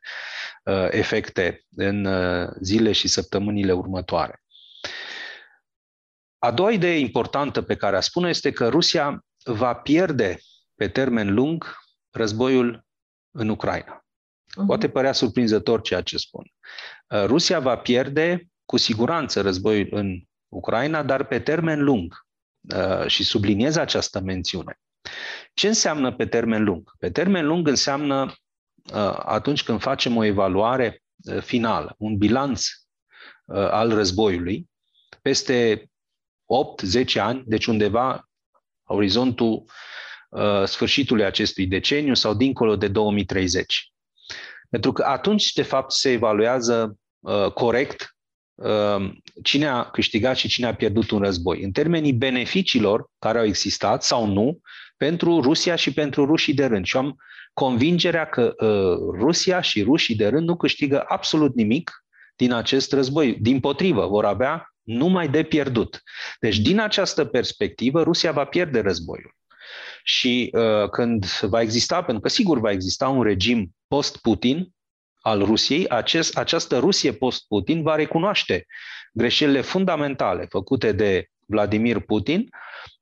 uh, efecte în uh, zile și săptămânile următoare. A doua idee importantă pe care a spune este că Rusia va pierde pe termen lung războiul în Ucraina. Mhm. Poate părea surprinzător ceea ce spun. Rusia va pierde cu siguranță războiul în Ucraina, dar pe termen lung. Uh, și subliniez această mențiune. Ce înseamnă pe termen lung? Pe termen lung înseamnă uh, atunci când facem o evaluare uh, finală, un bilanț al războiului, peste 8-10 ani, deci undeva orizontul sfârșitului acestui deceniu sau dincolo de 2030. Pentru că atunci, de fapt, se evaluează corect Um, cine a câștigat și cine a pierdut un război, în termenii beneficiilor care au existat sau nu pentru Rusia și pentru rușii de rând. Și am convingerea că uh, Rusia și rușii de rând nu câștigă absolut nimic din acest război. Din potrivă, vor avea numai de pierdut. Deci, din această perspectivă, Rusia va pierde războiul. Și uh, când va exista, pentru că sigur va exista un regim post-Putin, al Rusiei, acest, această Rusie post-Putin va recunoaște greșelile fundamentale făcute de Vladimir Putin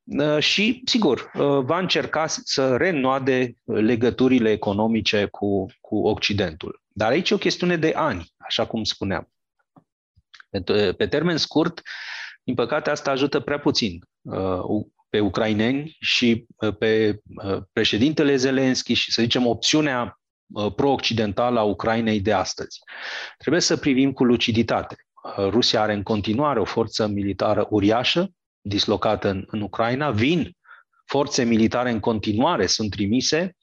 uh, și, sigur, uh, va încerca să reînnoade legăturile economice cu, cu Occidentul. Dar aici e o chestiune de ani, așa cum spuneam. Pe termen scurt, din păcate, asta ajută prea puțin uh, pe ucraineni și pe președintele Zelenski și, să zicem, opțiunea Uh, pro-occidentală a Ucrainei de astăzi. Trebuie să privim cu luciditate. Uh, Rusia are în continuare o forță militară uriașă, dislocată în, în Ucraina, vin forțe militare în continuare, sunt trimise.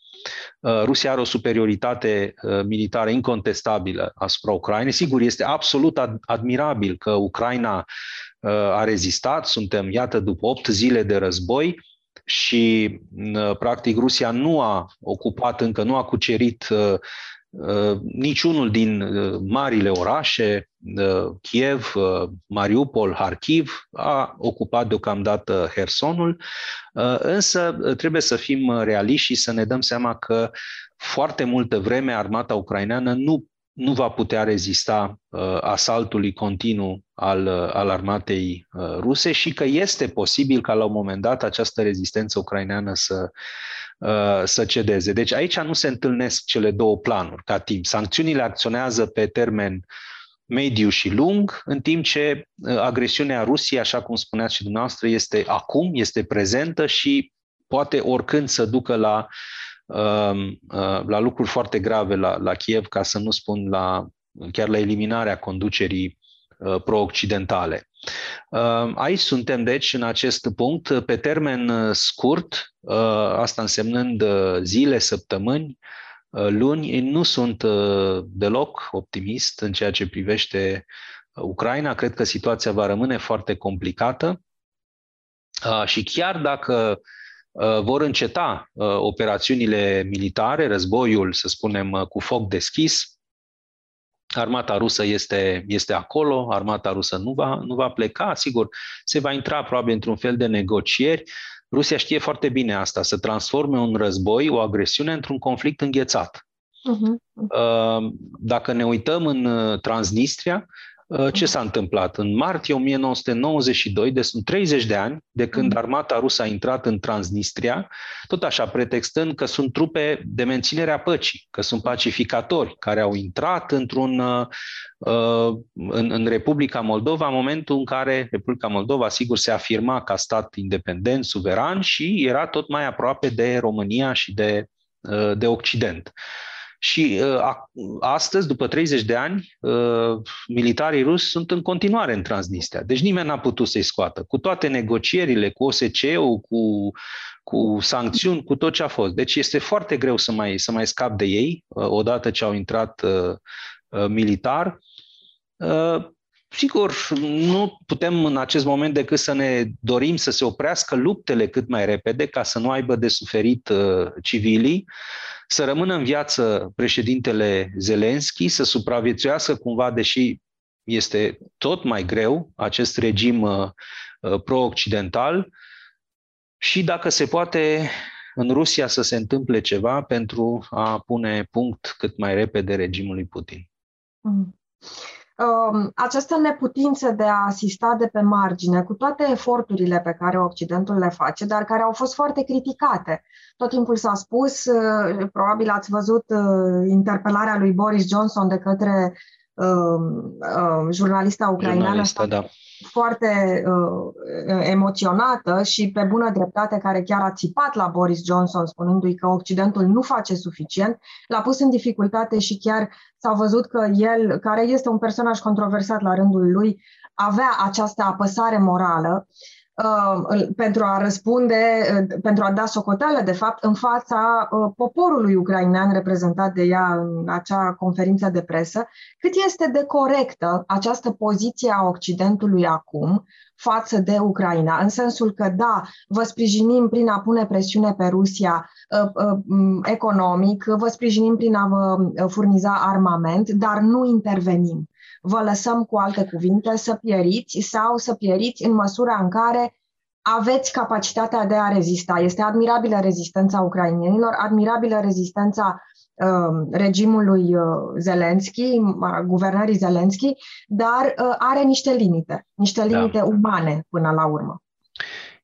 Uh, Rusia are o superioritate militară incontestabilă asupra Ucrainei. Sigur, este absolut admirabil că Ucraina a rezistat. Suntem, iată, după opt zile de război, și practic Rusia nu a ocupat încă, nu a cucerit uh, uh, niciunul din uh, marile orașe, Kiev, Mariupol, Harkiv, a ocupat deocamdată Hersonul, însă trebuie să fim realiști și să ne dăm seama că foarte multă vreme armata ucraineană nu nu va putea rezista uh, asaltului continuu al, uh, al armatei uh, ruse și că este posibil ca la un moment dat această rezistență ucraineană să, uh, să cedeze. Deci aici nu se întâlnesc cele două planuri ca timp. Sancțiunile acționează pe termen mediu și lung, în timp ce uh, agresiunea Rusiei, așa cum spuneați și dumneavoastră, este acum, este prezentă și poate oricând să ducă la uh, Um, uh, la lucruri foarte grave la, la Kiev, ca să nu spun la, chiar la eliminarea conducerii pro-occidentale. Aici suntem, deci, în acest punct, pe termen scurt, asta însemnând zile, săptămâni, luni, nu sunt deloc optimist în ceea ce privește Ucraina. Cred că situația va rămâne foarte complicată și chiar dacă vor înceta operațiunile militare, războiul, să spunem, cu foc deschis, Armata rusă este, este acolo, armata rusă nu va, nu va pleca, sigur, se va intra probabil într-un fel de negocieri. Rusia știe foarte bine asta, să transforme un război, o agresiune, într-un conflict înghețat. Uh-huh. Dacă ne uităm în uh, Transnistria, Uh, ce s-a întâmplat? În martie 1992, de sunt 30 de ani de când mm. armata rusă a intrat în Transnistria, tot așa pretextând că sunt trupe de menținere a păcii, că sunt pacificatori care au intrat într-un, uh, uh, în, în Republica Moldova, în momentul în care Republica Moldova, sigur, se afirma ca stat independent, suveran și era tot mai aproape de România și de, de Occident. Și uh, astăzi, după 30 de ani, uh, militarii rusi sunt în continuare în Transnistria. Deci nimeni n-a putut să-i scoată. Cu toate negocierile, cu OSCE-ul, cu, cu sancțiuni, cu tot ce a fost. Deci este foarte greu să mai, să mai scap de ei, uh, odată ce au intrat uh, uh, militar. Uh, Sigur, nu putem în acest moment decât să ne dorim să se oprească luptele cât mai repede ca să nu aibă de suferit uh, civilii, să rămână în viață președintele Zelenski, să supraviețuiască cumva, deși este tot mai greu acest regim uh, uh, pro-occidental și dacă se poate în Rusia să se întâmple ceva pentru a pune punct cât mai repede regimului Putin. Mm. Um, această neputință de a asista de pe margine, cu toate eforturile pe care Occidentul le face, dar care au fost foarte criticate. Tot timpul s-a spus, uh, probabil ați văzut uh, interpelarea lui Boris Johnson de către um, uh, jurnalista ucraineană. da foarte uh, emoționată și pe bună dreptate, care chiar a țipat la Boris Johnson, spunându-i că Occidentul nu face suficient, l-a pus în dificultate și chiar s-a văzut că el, care este un personaj controversat la rândul lui, avea această apăsare morală Uh, pentru a răspunde, uh, pentru a da socoteală, de fapt, în fața uh, poporului ucrainean reprezentat de ea în acea conferință de presă, cât este de corectă această poziție a Occidentului acum față de Ucraina, în sensul că, da, vă sprijinim prin a pune presiune pe Rusia economic, vă sprijinim prin a vă furniza armament, dar nu intervenim vă lăsăm cu alte cuvinte să pieriți sau să pieriți în măsura în care aveți capacitatea de a rezista. Este admirabilă rezistența ucrainienilor, admirabilă rezistența uh, regimului uh, Zelensky, guvernării Zelensky, dar uh, are niște limite, niște da. limite da. umane până la urmă.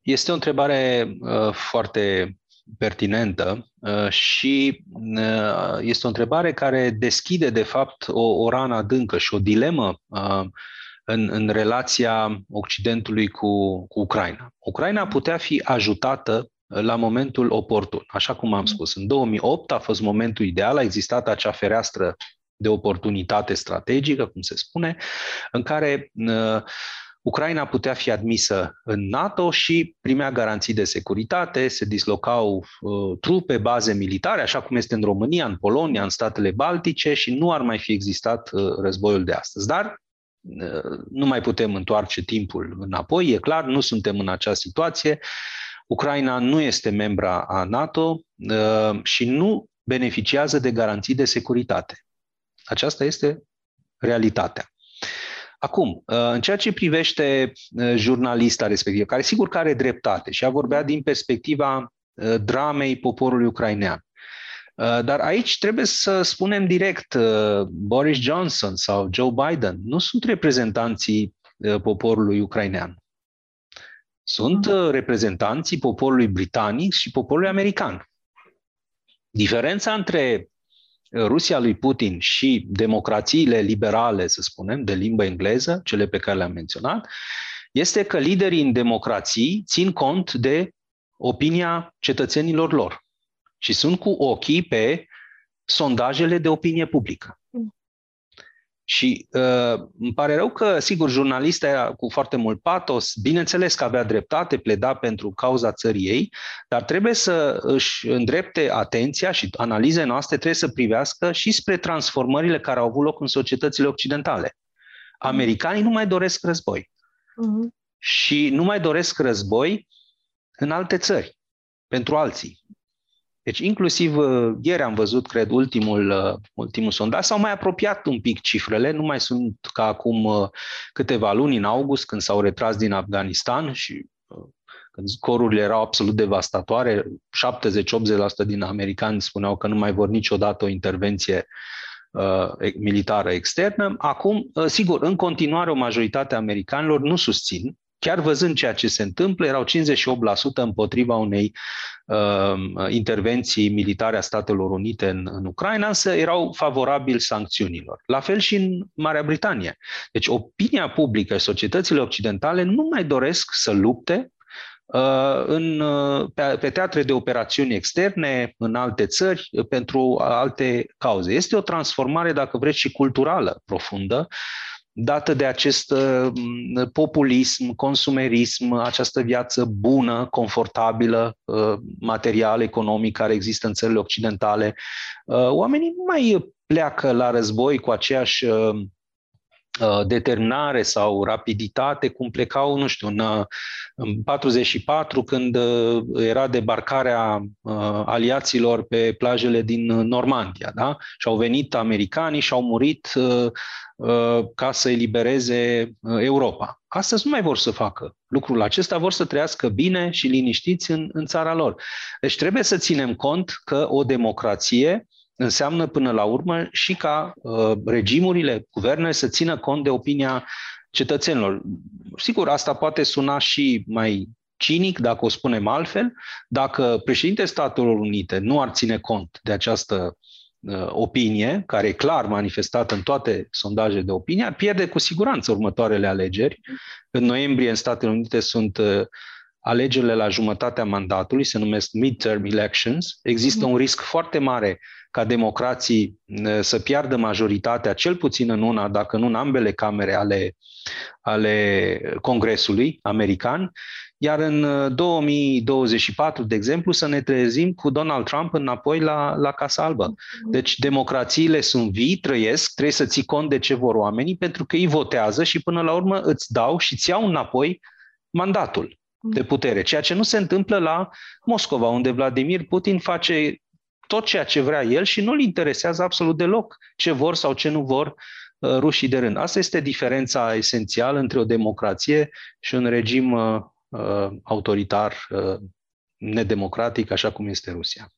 Este o întrebare uh, foarte pertinentă uh, și uh, este o întrebare care deschide, de fapt, o, o rană adâncă și o dilemă uh, în, în relația Occidentului cu, cu Ucraina. Ucraina putea fi ajutată la momentul oportun. Așa cum am spus, în 2008 a fost momentul ideal, a existat acea fereastră de oportunitate strategică, cum se spune, în care uh, Ucraina putea fi admisă în NATO și primea garanții de securitate, se dislocau uh, trupe, baze militare, așa cum este în România, în Polonia, în statele Baltice și nu ar mai fi existat uh, războiul de astăzi. Dar uh, nu mai putem întoarce timpul înapoi, e clar, nu suntem în acea situație. Ucraina nu este membra a NATO uh, și nu beneficiază de garanții de securitate. Aceasta este realitatea. Acum, uh, în ceea ce privește uh, jurnalista respectivă, care sigur că are dreptate și a vorbea din perspectiva uh, dramei poporului ucrainean. Dar aici trebuie să spunem direct, Boris Johnson sau Joe Biden nu sunt reprezentanții poporului ucrainean. Sunt reprezentanții poporului britanic și poporului american. Diferența între Rusia lui Putin și democrațiile liberale, să spunem, de limbă engleză, cele pe care le-am menționat, este că liderii în democrații țin cont de opinia cetățenilor lor și sunt cu ochii pe sondajele de opinie publică. Și uh, îmi pare rău că, sigur, jurnalista era cu foarte mult patos, bineînțeles că avea dreptate, pleda pentru cauza țării ei, dar trebuie să își îndrepte atenția și analizele noastre trebuie să privească și spre transformările care au avut loc în societățile occidentale. Americanii nu mai doresc război. Uh-huh. Și nu mai doresc război în alte țări, pentru alții. Deci, inclusiv uh, ieri am văzut, cred, ultimul, uh, ultimul sondaj, s-au mai apropiat un pic cifrele, nu mai sunt ca acum uh, câteva luni, în august, când s-au retras din Afganistan și când scorurile erau absolut devastatoare, 70-80% din americani spuneau că nu mai vor niciodată o intervenție uh, militară externă. Acum, uh, sigur, în continuare o majoritate a americanilor nu susțin chiar văzând ceea ce se întâmplă, erau 58% împotriva unei uh, intervenții militare a Statelor Unite în, în Ucraina, însă erau favorabili sancțiunilor. La fel și în Marea Britanie. Deci opinia publică și societățile occidentale nu mai doresc să lupte uh, în, uh, pe, pe teatre de operațiuni externe, în alte țări, pentru alte cauze. Este o transformare, dacă vreți, și culturală profundă, dată de acest uh, populism, consumerism, această viață bună, confortabilă, uh, material, economic, care există în țările occidentale. Uh, oamenii nu mai pleacă la război cu aceeași determinare sau rapiditate cum plecau, nu știu, în, în 44 când era debarcarea aliaților pe plajele din Normandia, da? Și au venit americanii și au murit Uh, ca să elibereze uh, Europa. Astăzi nu mai vor să facă lucrul acesta, vor să trăiască bine și liniștiți în, în țara lor. Deci trebuie să ținem cont că o democrație înseamnă până la urmă și ca uh, regimurile, guvernele să țină cont de opinia cetățenilor. Sigur, asta poate suna și mai cinic, dacă o spunem altfel, dacă președintele Statelor Unite nu ar ține cont de această Uh, opinie, care e clar manifestată în toate sondajele de opinie, ar pierde cu siguranță următoarele alegeri. În noiembrie, în Statele Unite, sunt uh, alegerile la jumătatea mandatului, se numesc midterm elections. Există un risc foarte mare ca democrații uh, să piardă majoritatea, cel puțin în una, dacă nu în ambele camere ale, ale Congresului american iar în 2024, uh, de exemplu, să ne trezim cu Donald Trump înapoi la, la Casa Albă. Mhm. Deci democrațiile sunt vii, trăiesc, trebuie să ții cont de ce vor oamenii, pentru că ei votează și până la urmă îți dau și îți iau înapoi mandatul mhm. de putere, ceea ce nu se întâmplă la Moscova, unde Vladimir Putin face tot ceea ce vrea el și nu-l interesează absolut deloc ce vor sau ce nu vor uh, rușii de rând. Asta este diferența esențială între o democrație și un regim uh, uh, autoritar, uh, nedemocratic, așa cum este Rusia.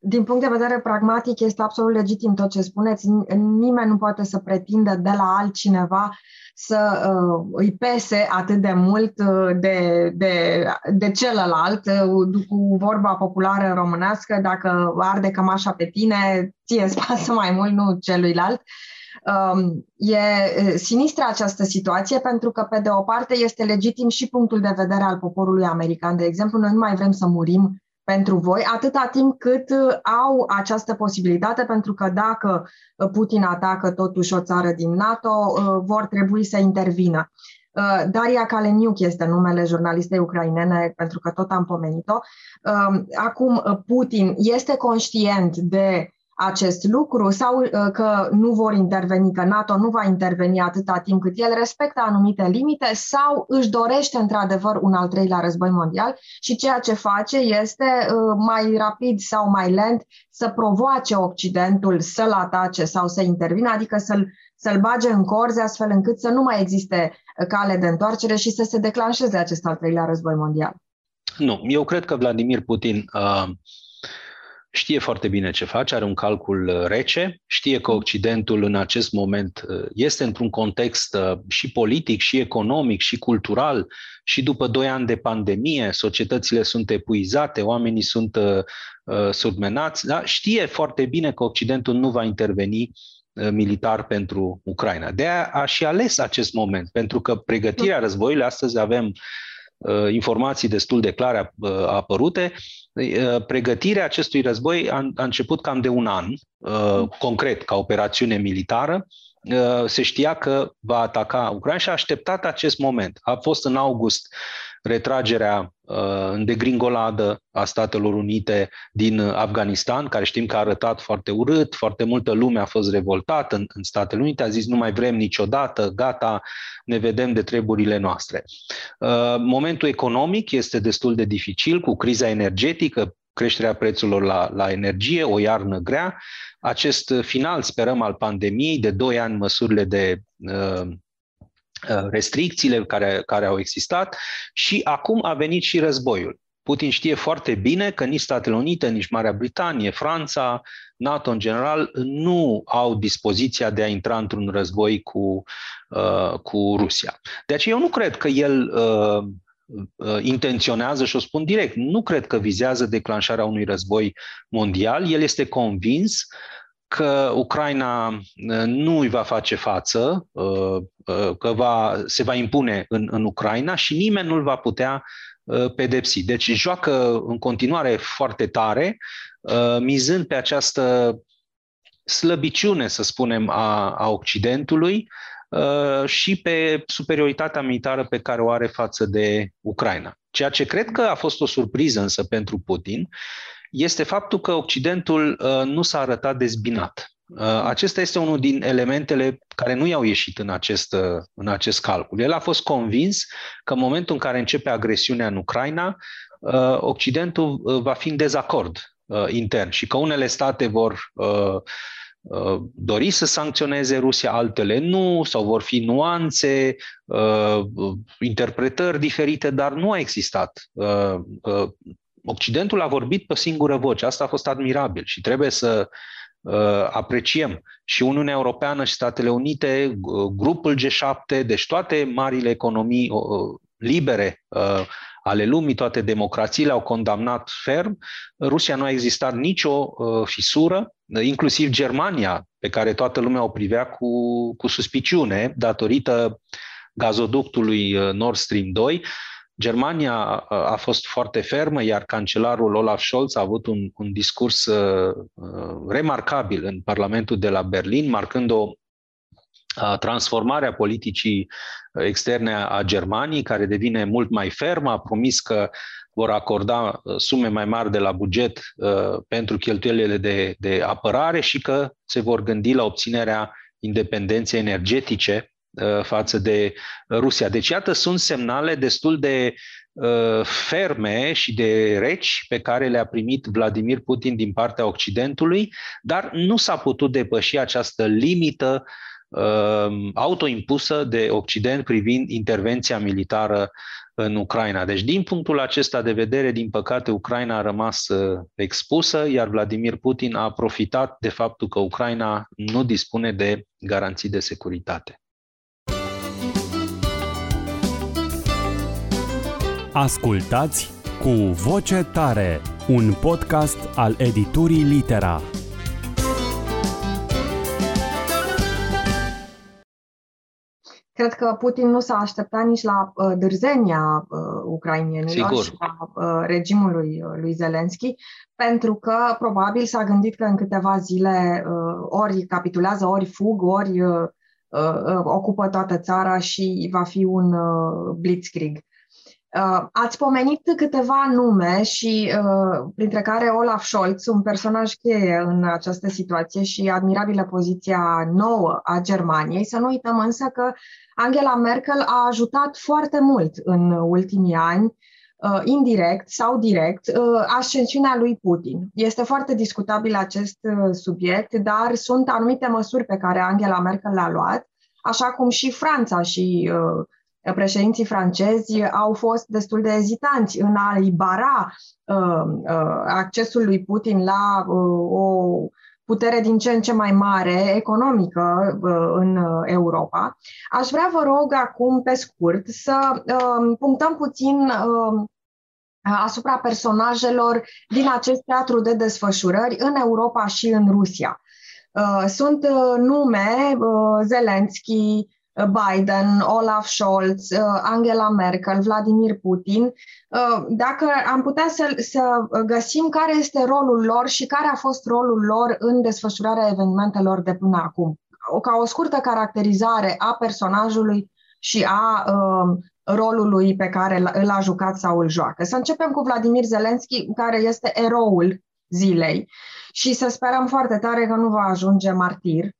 Din punct de vedere pragmatic, este absolut legitim tot ce spuneți. Nimeni nu poate să pretindă de la altcineva să uh, îi pese atât de mult uh, de, de, de celălalt, uh, cu vorba populară românească, dacă arde cămașa pe tine, ție îți pasă mai mult, nu celuilalt. Uh, Um, e sinistră această situație pentru că, pe de o parte, este legitim și punctul de vedere al poporului american. De exemplu, noi nu mai vrem să murim pentru voi, atâta timp cât au această posibilitate, pentru că dacă Putin atacă totuși o țară din NATO, vor trebui să intervină. Daria Kaleniuk este numele jurnalistei ucrainene, pentru că tot am pomenit-o. Um, acum, Putin este conștient de acest lucru sau uh, că nu vor interveni, că NATO nu va interveni atâta timp cât el respectă anumite limite sau își dorește într-adevăr un al treilea război mondial și ceea ce face este uh, mai rapid sau mai lent să provoace Occidentul să-l atace sau să intervină, adică să-l, să-l bage în corze astfel încât să nu mai existe cale de întoarcere și să se declanșeze acest al treilea război mondial. Nu, eu cred că Vladimir Putin uh, știe foarte bine ce face, are un calcul uh, rece, știe că Occidentul în acest moment uh, este într-un context uh, și politic, și economic, și cultural, și după doi ani de pandemie, societățile sunt epuizate, oamenii sunt submenați, da? știe foarte bine că Occidentul nu va interveni militar pentru Ucraina. De aia a și ales acest moment, pentru că pregătirea războiului, astăzi avem informații destul de clare apărute, pregătirea acestui război a, a început cam de un an, concret, ca operațiune militară, se știa că va ataca Ucraina și a așteptat acest moment. A fost în august retragerea uh, în degringoladă a Statelor Unite din Afganistan, care știm că a arătat foarte urât, foarte multă lume a fost revoltată în, în Statele Unite, a zis nu mai vrem niciodată, gata, ne vedem de treburile noastre. Uh, momentul economic este destul de dificil, cu criza energetică, creșterea prețurilor la, la energie, o iarnă grea. Acest final, sperăm, al pandemiei, de 2 ani măsurile de uh, Uh, restricțiile care, care au existat și acum a venit și războiul. Putin știe foarte bine că nici Statele Unite, nici Marea Britanie, Franța, NATO în general nu au dispoziția de a intra într-un război cu, uh, cu Rusia. De aceea eu nu cred că el uh, uh, intenționează, și o spun direct, nu cred că vizează declanșarea unui război mondial. El este convins uh, că Ucraina uh, nu îi va face față, uh, uh, că va, se va impune în, în Ucraina și nimeni nu-l va putea pedepsi. Deci joacă în continuare foarte tare, mizând pe această slăbiciune, să spunem, a, a Occidentului și pe superioritatea militară pe care o are față de Ucraina. Ceea ce cred că a fost o surpriză însă pentru Putin este faptul că Occidentul uh, nu s-a arătat dezbinat. Uh, acesta este unul din elementele care nu i-au ieșit în acest, uh, în acest calcul. El a fost convins că în momentul în care începe agresiunea în Ucraina, Occidentul va fi în dezacord intern și că unele state vor dori să sancționeze Rusia, altele nu, sau vor fi nuanțe, interpretări diferite, dar nu a existat Occidentul a vorbit pe singură voce. Asta a fost admirabil și trebuie să uh, apreciem și Uniunea Europeană și Statele Unite, grupul G7, deci toate marile economii uh, libere uh, ale lumii, toate democrațiile au condamnat ferm. Rusia nu a existat nicio uh, fisură, inclusiv Germania, pe care toată lumea o privea cu, cu suspiciune datorită gazoductului uh, Nord Stream 2. Germania a fost foarte fermă, iar cancelarul Olaf Scholz a avut un, un discurs uh, remarcabil în Parlamentul de la Berlin, marcând o transformare a politicii externe a Germaniei, care devine mult mai fermă, a promis că vor acorda sume mai mari de la buget uh, pentru cheltuielile de, de apărare și că se vor gândi la obținerea independenței energetice. Uh, față de Rusia. Deci, iată, sunt semnale destul de uh, ferme și de reci pe care le-a primit Vladimir Putin din partea Occidentului, dar nu s-a putut depăși această limită uh, autoimpusă de Occident privind intervenția militară în Ucraina. Deci, din punctul acesta de vedere, din păcate, Ucraina a rămas expusă, iar Vladimir Putin a profitat de faptul că Ucraina nu dispune de garanții de securitate. Ascultați cu voce tare, un podcast al editurii Litera. Cred că Putin nu s-a așteptat nici la uh, dârzenia uh, ucrainienilor Sigur. și la uh, regimul lui, uh, lui Zelensky, pentru că probabil s-a gândit că în câteva zile uh, ori capitulează, ori fug, ori uh, uh, ocupă toată țara și va fi un uh, blitzkrieg. Uh, ați pomenit câteva nume și uh, printre care Olaf Scholz, un personaj cheie în această situație și admirabilă poziția nouă a Germaniei. Să nu uităm însă că Angela Merkel a ajutat foarte mult în ultimii ani, uh, indirect sau direct, uh, ascensiunea lui Putin. Este foarte discutabil acest uh, subiect, dar sunt anumite măsuri pe care Angela Merkel le-a luat, așa cum și Franța și uh, președinții francezi au fost destul de ezitanți în a-i bara uh, uh, accesul lui Putin la uh, o putere din ce în ce mai mare economică uh, în Europa. Aș vrea, vă rog, acum, pe scurt, să uh, punctăm puțin uh, asupra personajelor din acest teatru de desfășurări în Europa și în Rusia. Sunt nume, Zelensky, Biden, Olaf Scholz, Angela Merkel, Vladimir Putin, dacă am putea să, să găsim care este rolul lor și care a fost rolul lor în desfășurarea evenimentelor de până acum. Ca o scurtă caracterizare a personajului și a uh, rolului pe care îl a jucat sau îl joacă. Să începem cu Vladimir Zelensky, care este eroul zilei și să sperăm foarte tare că nu va ajunge martir.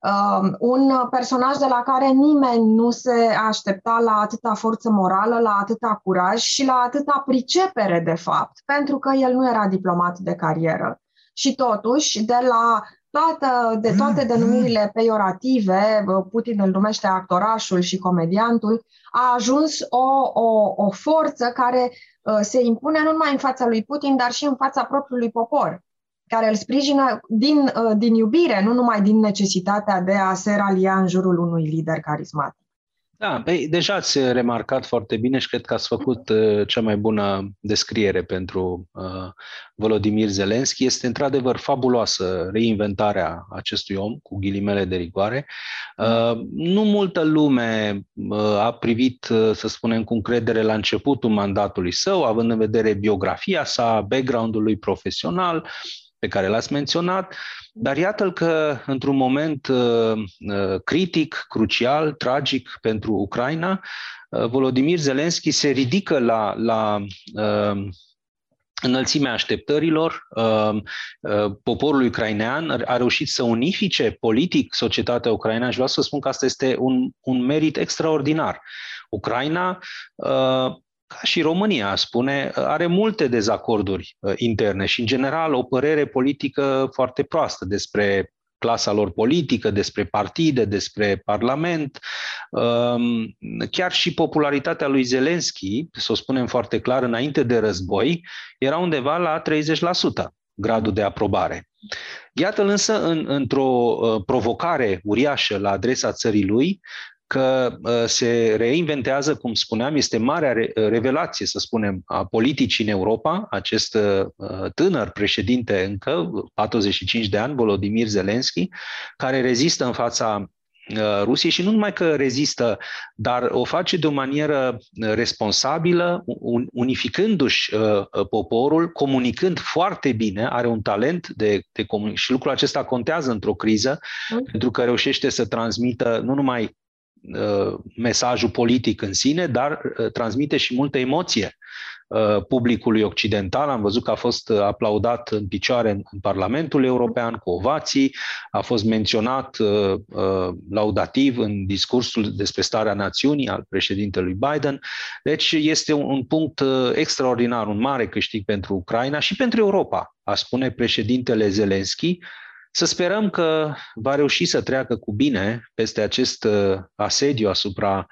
Uh, un personaj de la care nimeni nu se aștepta la atâta forță morală, la atâta curaj și la atâta pricepere, de fapt, pentru că el nu era diplomat de carieră. Și totuși, de la toată, de toate denumirile peiorative, Putin îl numește actorașul și comediantul, a ajuns o, o, o forță care uh, se impune nu numai în fața lui Putin, dar și în fața propriului popor, care îl sprijină din, uh, din iubire, nu numai din necesitatea de a se ralia în jurul unui lider carismatic. Da, păi, deja ați remarcat foarte bine și cred că ați făcut uh, cea mai bună descriere pentru uh, Volodymyr Zelensky. Este într-adevăr fabuloasă reinventarea acestui om, cu ghilimele de rigoare. Uh, nu multă lume uh, a privit, uh, să spunem, cu încredere la începutul mandatului său, având în vedere biografia sa, background-ul lui profesional, pe care l-ați menționat, dar iată că într-un moment uh, uh, critic, crucial, tragic pentru Ucraina, uh, Volodymyr Zelensky se ridică la, la uh, înălțimea așteptărilor. Uh, uh, poporul ucrainean a reușit să unifice politic societatea ucraineană și vreau să spun că asta este un, un merit extraordinar. Ucraina uh, ca și România, spune, are multe dezacorduri uh, interne și, în general, o părere politică foarte proastă despre clasa lor politică, despre partide, despre parlament. Um, chiar și popularitatea lui Zelensky, să o spunem foarte clar, înainte de război, era undeva la 30% gradul de aprobare. Iată însă, în, într-o uh, provocare uriașă la adresa țării lui, că uh, se reinventează, cum spuneam, este marea revelație, să spunem, a politicii în Europa, acest uh, tânăr președinte încă, 45 de ani, Volodymyr Zelensky, care rezistă în fața uh, Rusiei și nu numai că rezistă, dar o face de o manieră responsabilă, unificându-și poporul, comunicând foarte bine, are un talent de, de comunic- și lucrul acesta contează într-o criză, mm. pentru că reușește să transmită nu numai Uh, mesajul politic în sine, dar uh, transmite și multă emoție uh, publicului occidental. Am văzut că a fost aplaudat în picioare în, Parlamentul European cu ovații, a fost menționat laudativ în discursul despre starea națiunii al președintelui Biden. Deci este un, un punct extraordinar, un mare câștig pentru Ucraina și pentru Europa, a spune președintele Zelensky, să sperăm că va reuși să treacă cu bine peste acest uh, asediu asupra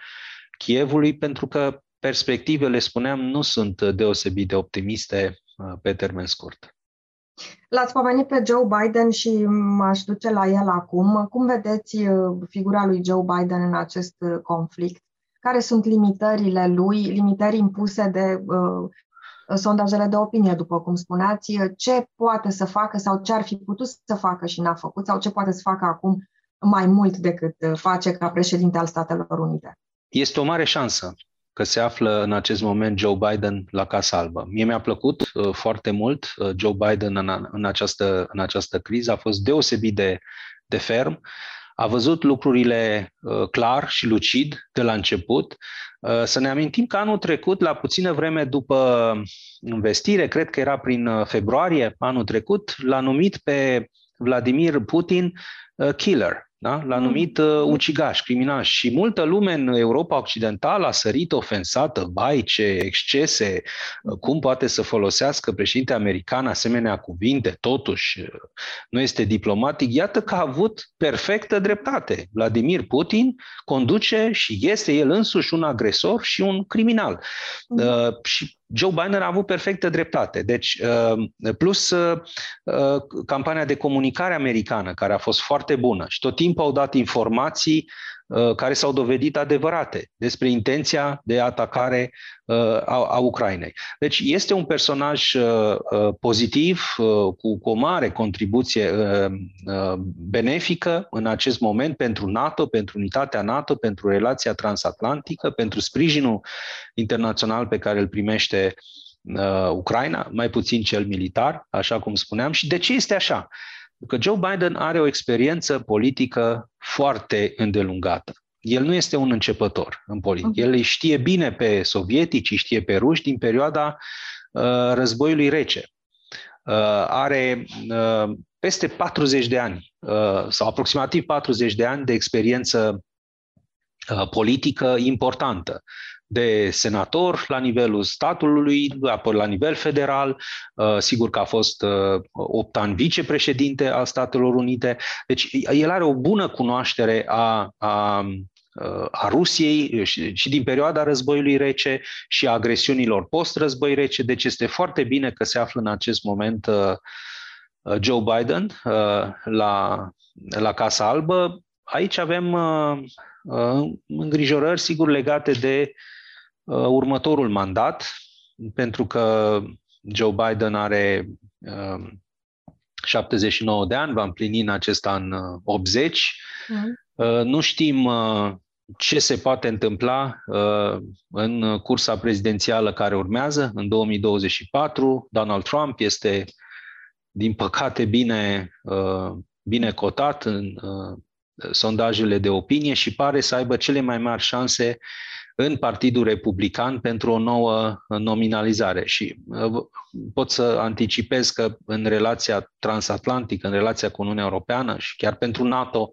Chievului, pentru că perspectivele, spuneam, nu sunt deosebit de optimiste uh, pe termen scurt. L-ați pomenit pe Joe Biden și m-aș duce la el acum. Cum vedeți uh, figura lui Joe Biden în acest conflict? Care sunt limitările lui, limitări impuse de uh, sondajele de opinie, după cum spuneați, ce poate să facă sau ce ar fi putut să facă și n-a făcut sau ce poate să facă acum mai mult decât face ca președinte al Statelor Unite. Este o mare șansă că se află în acest moment Joe Biden la Casa Albă. Mie mi-a plăcut uh, foarte mult uh, Joe Biden în, în, această, în această criză, a fost deosebit de, de ferm, a văzut lucrurile uh, clar și lucid de la început, Uh, să ne amintim că anul trecut, la puțină vreme după investire, cred că era prin uh, februarie anul trecut, l-a numit pe Vladimir Putin uh, killer. Da? L-a mm. numit uh, ucigaș, criminal și multă lume în Europa Occidentală a sărit ofensată, bai, ce excese, uh, cum poate să folosească președinte american asemenea cuvinte, totuși uh, nu este diplomatic. Iată că a avut perfectă dreptate. Vladimir Putin conduce și este el însuși un agresor și un criminal. Mm. Uh, și Joe Biden a avut perfectă dreptate. Deci, uh, plus uh, uh, campania de comunicare americană, care a fost foarte bună și tot timpul au dat informații uh, care s-au dovedit adevărate despre intenția de atacare uh, a, a Ucrainei. Deci este un personaj uh, pozitiv, cu, cu o mare contribuție benefică în acest moment pentru NATO, pentru unitatea NATO, pentru relația transatlantică, pentru sprijinul internațional pe care îl primește Ucraina, mai puțin cel militar, așa cum spuneam. Și de ce este așa? Că Joe Biden are o experiență politică foarte îndelungată. El nu este un începător în politică. Mhm. El îi știe bine pe sovietici, îi știe pe ruși din perioada uh, războiului rece. Uh, are uh, peste 40 de ani uh, sau aproximativ 40 de ani de experiență uh, politică importantă de senator la nivelul statului, apoi la nivel federal, uh, sigur că a fost 8 uh, ani vicepreședinte al Statelor Unite, deci el are o bună cunoaștere a, a uh, a Rusiei și, și din perioada războiului rece și a agresiunilor post-război rece, deci este foarte bine că se află în acest moment Joe Biden la, la Casa Albă. Aici avem îngrijorări, sigur, legate de Uh, următorul mandat, pentru că Joe Biden are 79 uh, de ani, va împlini în acest an 80. Uh, mm. Nu știm ce se poate întâmpla în cursa prezidențială care urmează, în 2024. Donald Trump este, din păcate, bine, bine cotat în sondajele de opinie și pare să aibă cele mai mari șanse în Partidul Republican pentru o nouă nominalizare. Și uh, pot să anticipez că în relația transatlantică, în relația cu Uniunea Europeană și chiar pentru NATO,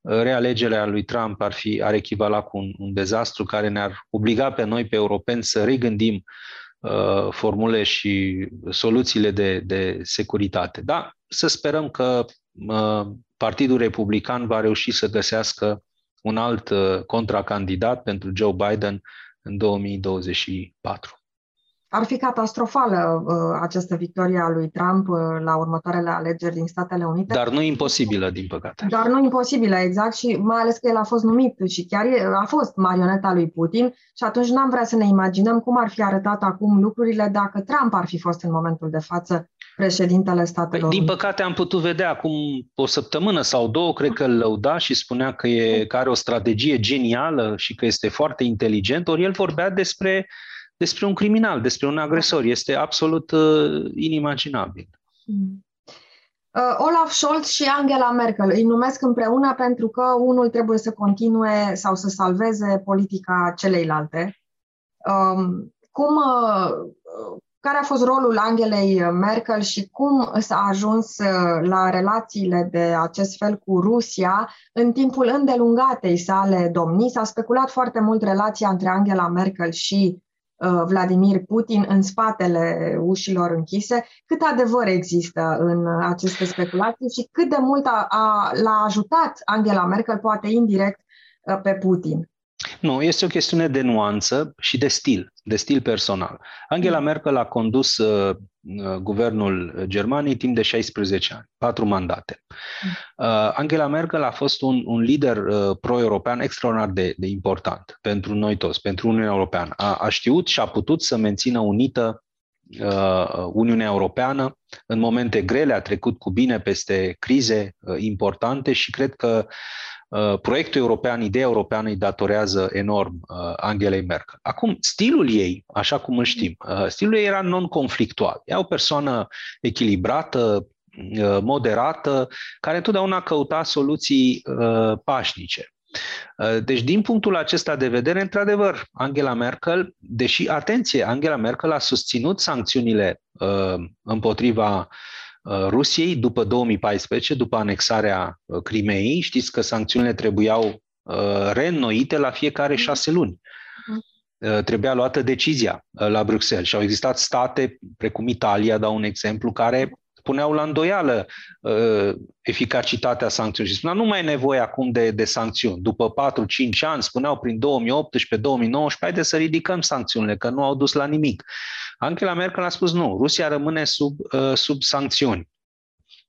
uh, realegerea lui Trump ar, fi, ar echivala cu un, un dezastru care ne-ar obliga pe noi, pe europeni, să regândim uh, formule și soluțiile de, de securitate. Da, să sperăm că uh, Partidul Republican va reuși să găsească un alt uh, contracandidat pentru Joe Biden în 2024. Ar fi catastrofală uh, această victorie a lui Trump uh, la următoarele alegeri din Statele Unite. Dar nu imposibilă, din păcate. Dar nu imposibilă, exact, și mai ales că el a fost numit și chiar a fost marioneta lui Putin și atunci n-am vrea să ne imaginăm cum ar fi arătat acum lucrurile dacă Trump ar fi fost în momentul de față președintele Statelor Din păcate am putut vedea acum o săptămână sau două, cred că îl lăuda și spunea că, e, că are o strategie genială și că este foarte inteligent, ori el vorbea despre, despre un criminal, despre un agresor. Este absolut uh, inimaginabil. Mm. Uh, Olaf Scholz și Angela Merkel îi numesc împreună pentru că unul trebuie să continue sau să salveze politica celeilalte. Um, cum, uh, care a fost rolul Angelei Merkel și cum s-a ajuns uh, la relațiile de acest fel cu Rusia în timpul îndelungatei sale domnii? S-a speculat foarte mult relația între Angela Merkel și uh, Vladimir Putin în spatele ușilor închise. Cât adevăr există în aceste speculații și cât de mult a, a, l-a ajutat Angela Merkel, poate indirect, uh, pe Putin? Nu, este o chestiune de nuanță și de stil, de stil personal. Angela mm. Merkel a condus uh, uh, guvernul Germaniei timp de 16 ani, patru mandate. Mm. Uh, Angela Merkel a fost un, un lider uh, pro-european extraordinar de, de important pentru noi toți, pentru Uniunea Europeană. A, a știut și a putut să mențină unită uh, Uniunea Europeană în momente grele, a trecut cu bine peste crize uh, importante și cred că Uh, proiectul european, ideea europeană îi datorează enorm uh, Angelei Merkel. Acum, stilul ei, așa cum îl știm, uh, stilul ei era non-conflictual. Ea o persoană echilibrată, moderată, care întotdeauna căuta soluții pașnice. Deci, din punctul acesta de vedere, într-adevăr, Angela Merkel, deși, atenție, Angela Merkel a susținut sancțiunile împotriva Uh, Rusiei după 2014, după anexarea uh, Crimeei. Știți că sancțiunile trebuiau uh, reînnoite la fiecare șase luni. Trebuia luată decizia la Bruxelles și au existat state, precum Italia, dau un exemplu, care puneau la îndoială uh, eficacitatea sancțiunilor și spuneau nu mai e nevoie acum de, de sancțiuni. După 4-5 ani, spuneau prin 2018-2019, haide să ridicăm sancțiunile, că nu au dus la nimic. Angela Merkel a spus nu, Rusia rămâne sub, uh, sub sancțiuni.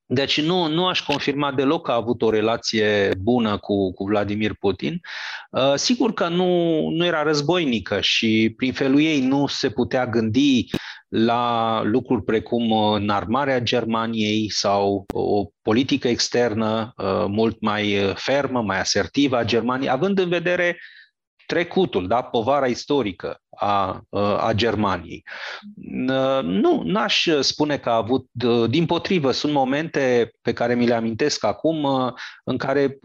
Deci nu, nu aș confirma deloc că a avut o relație bună cu, cu Vladimir Putin. Uh, sigur că nu, nu era războinică și prin felul ei nu se putea gândi la lucruri precum uh, înarmarea Germaniei sau o politică externă uh, mult mai fermă, mai asertivă a Germaniei, având în vedere trecutul, da, povara istorică a, a Germaniei. Nu, n-aș spune că a avut, din potrivă, sunt momente pe care mi le amintesc acum în care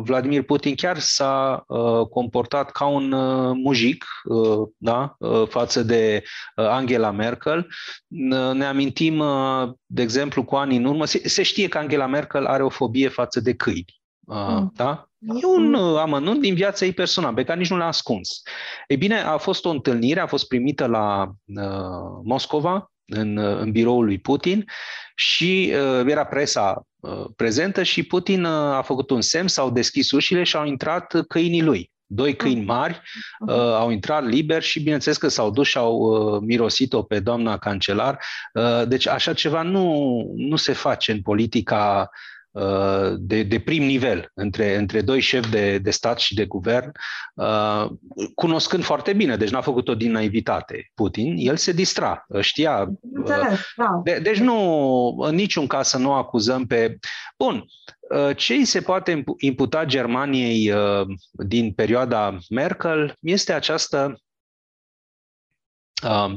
Vladimir Putin chiar s-a comportat ca un mujic da, față de Angela Merkel. Ne amintim, de exemplu, cu ani în urmă, se, se știe că Angela Merkel are o fobie față de câini. Mm. Da? E un uh, amănunt din viața ei personală, pe care nici nu l-a ascuns. Ei bine, a fost o întâlnire, a fost primită la uh, Moscova, în, uh, în biroul lui Putin și uh, era presa uh, prezentă și Putin uh, a făcut un semn, s-au deschis ușile și au intrat câinii lui. Doi câini mari uh, au intrat liber și bineînțeles că s-au dus și au uh, mirosit-o pe doamna cancelar. Uh, deci așa ceva nu, nu se face în politica Uh, de, de prim nivel între, între doi șefi de, de stat și de guvern, uh, cunoscând foarte bine, deci n-a făcut-o din naivitate Putin, el se distra, știa. Înțeles, da. De, deci nu, în niciun caz să nu acuzăm pe... Bun, uh, ce îi se poate imputa Germaniei din perioada Merkel este această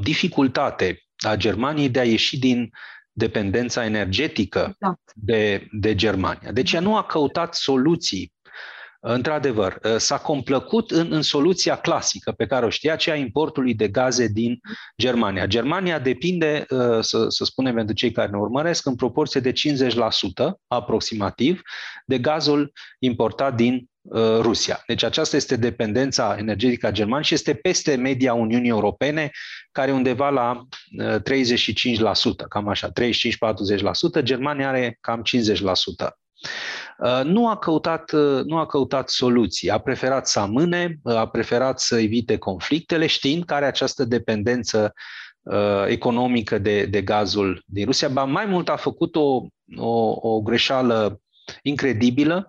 dificultate a Germaniei de a ieși din dependența energetică exact. de, de Germania. Deci ea nu a căutat soluții. Într-adevăr, s-a complăcut în, în soluția clasică pe care o știa, aceea importului de gaze din Germania. Germania depinde, să, să spunem pentru cei care ne urmăresc, în proporție de 50% aproximativ de gazul importat din Uh, Rusia. Deci aceasta este dependența energetică a Germaniei și este peste media Uniunii Europene, care e undeva la 35%, uh, cam așa, 35-40%. Germania are cam 50%. Uh, nu a, căutat, nu a căutat soluții, a preferat să amâne, a preferat să evite conflictele, știind că are această dependență economică de, de gazul din Rusia. Ba mai mult a făcut o, o, o greșeală incredibilă,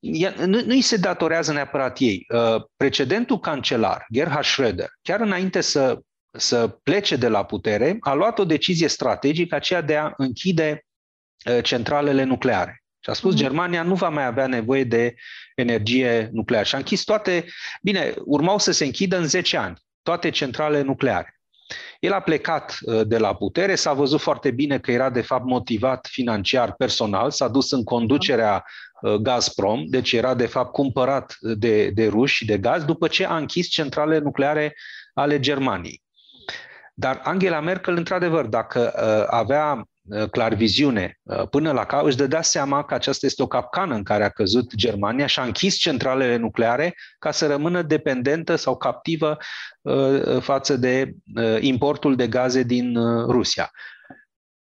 nu, nu îi se datorează neapărat ei. Uh, precedentul cancelar, Gerhard Schröder, chiar înainte să, să plece de la putere, a luat o decizie strategică, aceea de a închide uh, centralele nucleare. Și a spus, mm-hmm. Germania nu va mai avea nevoie de energie nucleară. Și a închis toate, bine, urmau să se închidă în 10 ani, toate centralele nucleare. El a plecat uh, de la putere, s-a văzut foarte bine că era de fapt motivat financiar, personal, s-a dus în conducerea Uh, Gazprom, deci era de fapt cumpărat de, de ruși de gaz după ce a închis centrale nucleare ale Germaniei. Dar Angela Merkel, într-adevăr, dacă uh, avea uh, clar viziune uh, până la cap, își dădea seama că aceasta este o capcană în care a căzut Germania și a închis centralele nucleare ca să rămână dependentă sau captivă uh, față de uh, importul de gaze din Rusia.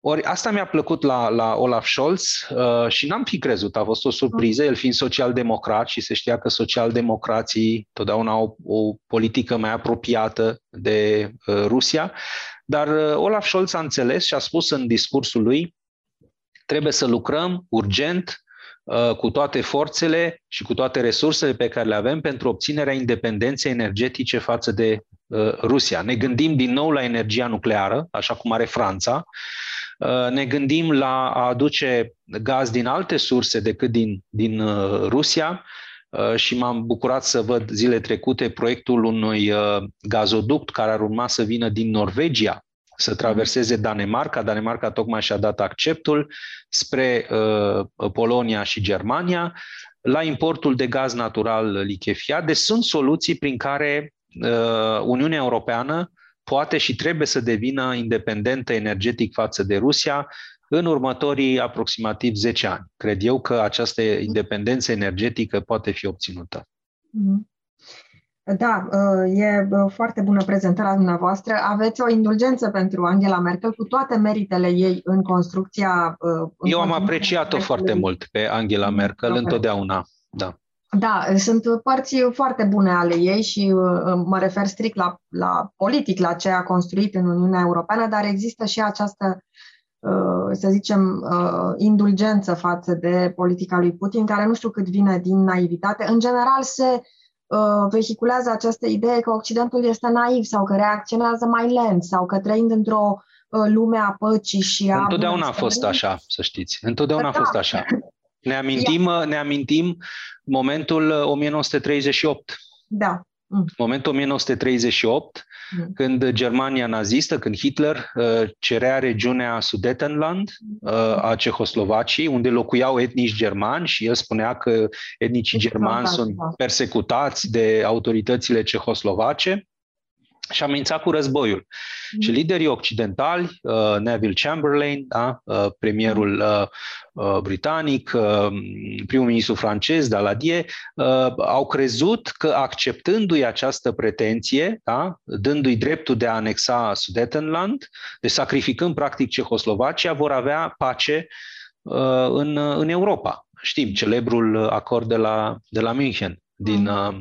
Ori asta mi-a plăcut la, la Olaf Scholz uh, și n-am fi crezut, a fost o surpriză, el fiind social-democrat și se știa că social-democrații totdeauna au o politică mai apropiată de uh, Rusia, dar uh, Olaf Scholz a înțeles și a spus în discursul lui trebuie să lucrăm urgent uh, cu toate forțele și cu toate resursele pe care le avem pentru obținerea independenței energetice față de uh, Rusia. Ne gândim din nou la energia nucleară, așa cum are Franța, Uh, ne gândim la a aduce gaz din alte surse decât din, din uh, Rusia uh, și m-am bucurat să văd zile trecute proiectul unui gazoduct care ar urma să vină din Norvegia să traverseze Danemarca. Danemarca tocmai și-a dat acceptul spre Polonia și Germania la importul de gaz natural lichefiat. Deci sunt soluții prin care Uniunea Europeană poate și trebuie să devină independentă energetic față de Rusia în următorii aproximativ 10 ani. Cred eu că această independență energetică poate fi obținută. Mhm. Da, uh, e uh, foarte bună prezentarea dumneavoastră. Aveți o indulgență pentru Angela Merkel cu toate meritele ei în construcția. Uh, în Eu am apreciat-o foarte mult pe Angela Merkel întotdeauna. Da. Da, sunt părți foarte bune ale ei și uh, mă refer strict la, la politic, la ce a construit în Uniunea Europeană, dar există și această să zicem, indulgență față de politica lui Putin, care nu știu cât vine din naivitate. În general se vehiculează această idee că Occidentul este naiv sau că reacționează mai lent sau că trăind într-o lume a păcii și a... Întotdeauna a fost așa, să știți. Întotdeauna a fost așa. Ne amintim, ne amintim momentul 1938. Da. Mm. Momentul 1938, mm. Când Germania nazistă, când Hitler uh, cerea regiunea Sudetenland uh, a Cehoslovaciei, unde locuiau etnici germani și el spunea că etnicii germani sunt da. persecutați de autoritățile cehoslovace și amenințat cu războiul. Mm. Și liderii occidentali, uh, Neville Chamberlain, da, uh, premierul mm. uh, uh, britanic, uh, primul ministru francez, Daladier, uh, au crezut că acceptându-i această pretenție, da, dându-i dreptul de a anexa Sudetenland, de sacrificând practic Cehoslovacia, vor avea pace uh, în, în Europa. Știm, celebrul acord de la, de la München din uh,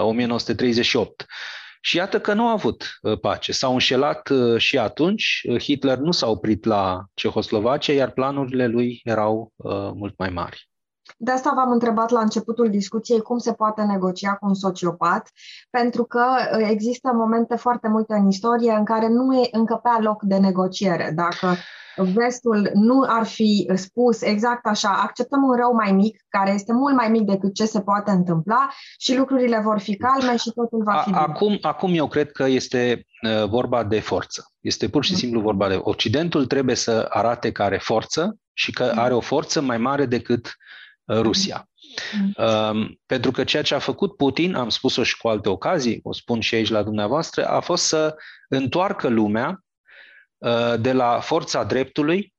1938. Și iată că nu a avut uh, pace. S-au înșelat uh, și atunci. Uh, Hitler nu s-a oprit la Cehoslovacia, iar planurile lui erau mult mai mari. De asta v-am întrebat la începutul discuției cum se poate negocia cu un sociopat, pentru că există momente foarte multe în istorie în care nu e încă pe loc de negociere. Dacă vestul nu ar fi spus exact așa, acceptăm un rău mai mic, care este mult mai mic decât ce se poate întâmpla și lucrurile vor fi calme și totul va fi acum, Acum eu cred că este uh, vorba de forță. Este pur și mm. simplu vorba de Occidentul trebuie să arate că are forță și că mm. are o forță mai mare decât uh, Rusia. Um, pentru că ceea ce a făcut Putin, am spus-o și cu alte ocazii, o spun și aici la dumneavoastră, a fost să întoarcă lumea Uh, de la forța dreptului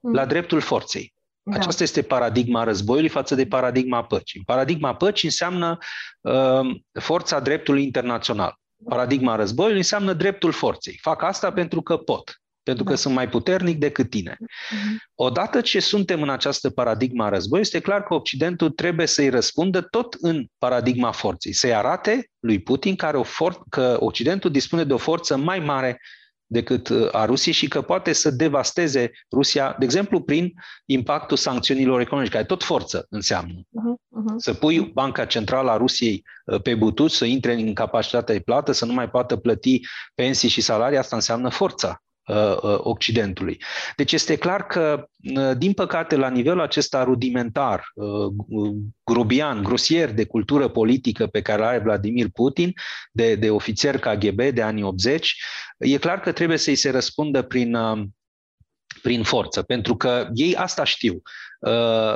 mm. la dreptul forței. Da. Aceasta este paradigma războiului față de paradigma păcii. Paradigma păcii înseamnă uh, forța dreptului internațional. Paradigma războiului înseamnă dreptul forței. Fac asta pentru că pot, pentru da. că sunt mai puternic decât tine. Mm-hmm. Odată ce suntem în această paradigma a războiului, este clar că Occidentul trebuie să-i răspundă tot în paradigma forței, să-i arate lui Putin care o for- că Occidentul dispune de o forță mai mare decât uh, a Rusiei și că poate să devasteze Rusia, de exemplu, prin impactul sancțiunilor economice, care tot forță înseamnă. Uh-huh, uh-huh. Să pui Banca Centrală a Rusiei uh, pe butut, să intre în capacitatea de plată, să nu mai poată plăti pensii și salarii, asta înseamnă forța. Uh, uh, Occidentului. Deci este clar că, uh, din păcate, la nivelul acesta rudimentar, grubian, grosier de cultură politică pe care are Vladimir Putin, de, de ofițer KGB de anii 80, e clar că trebuie să-i se răspundă prin prin forță, pentru că ei asta știu,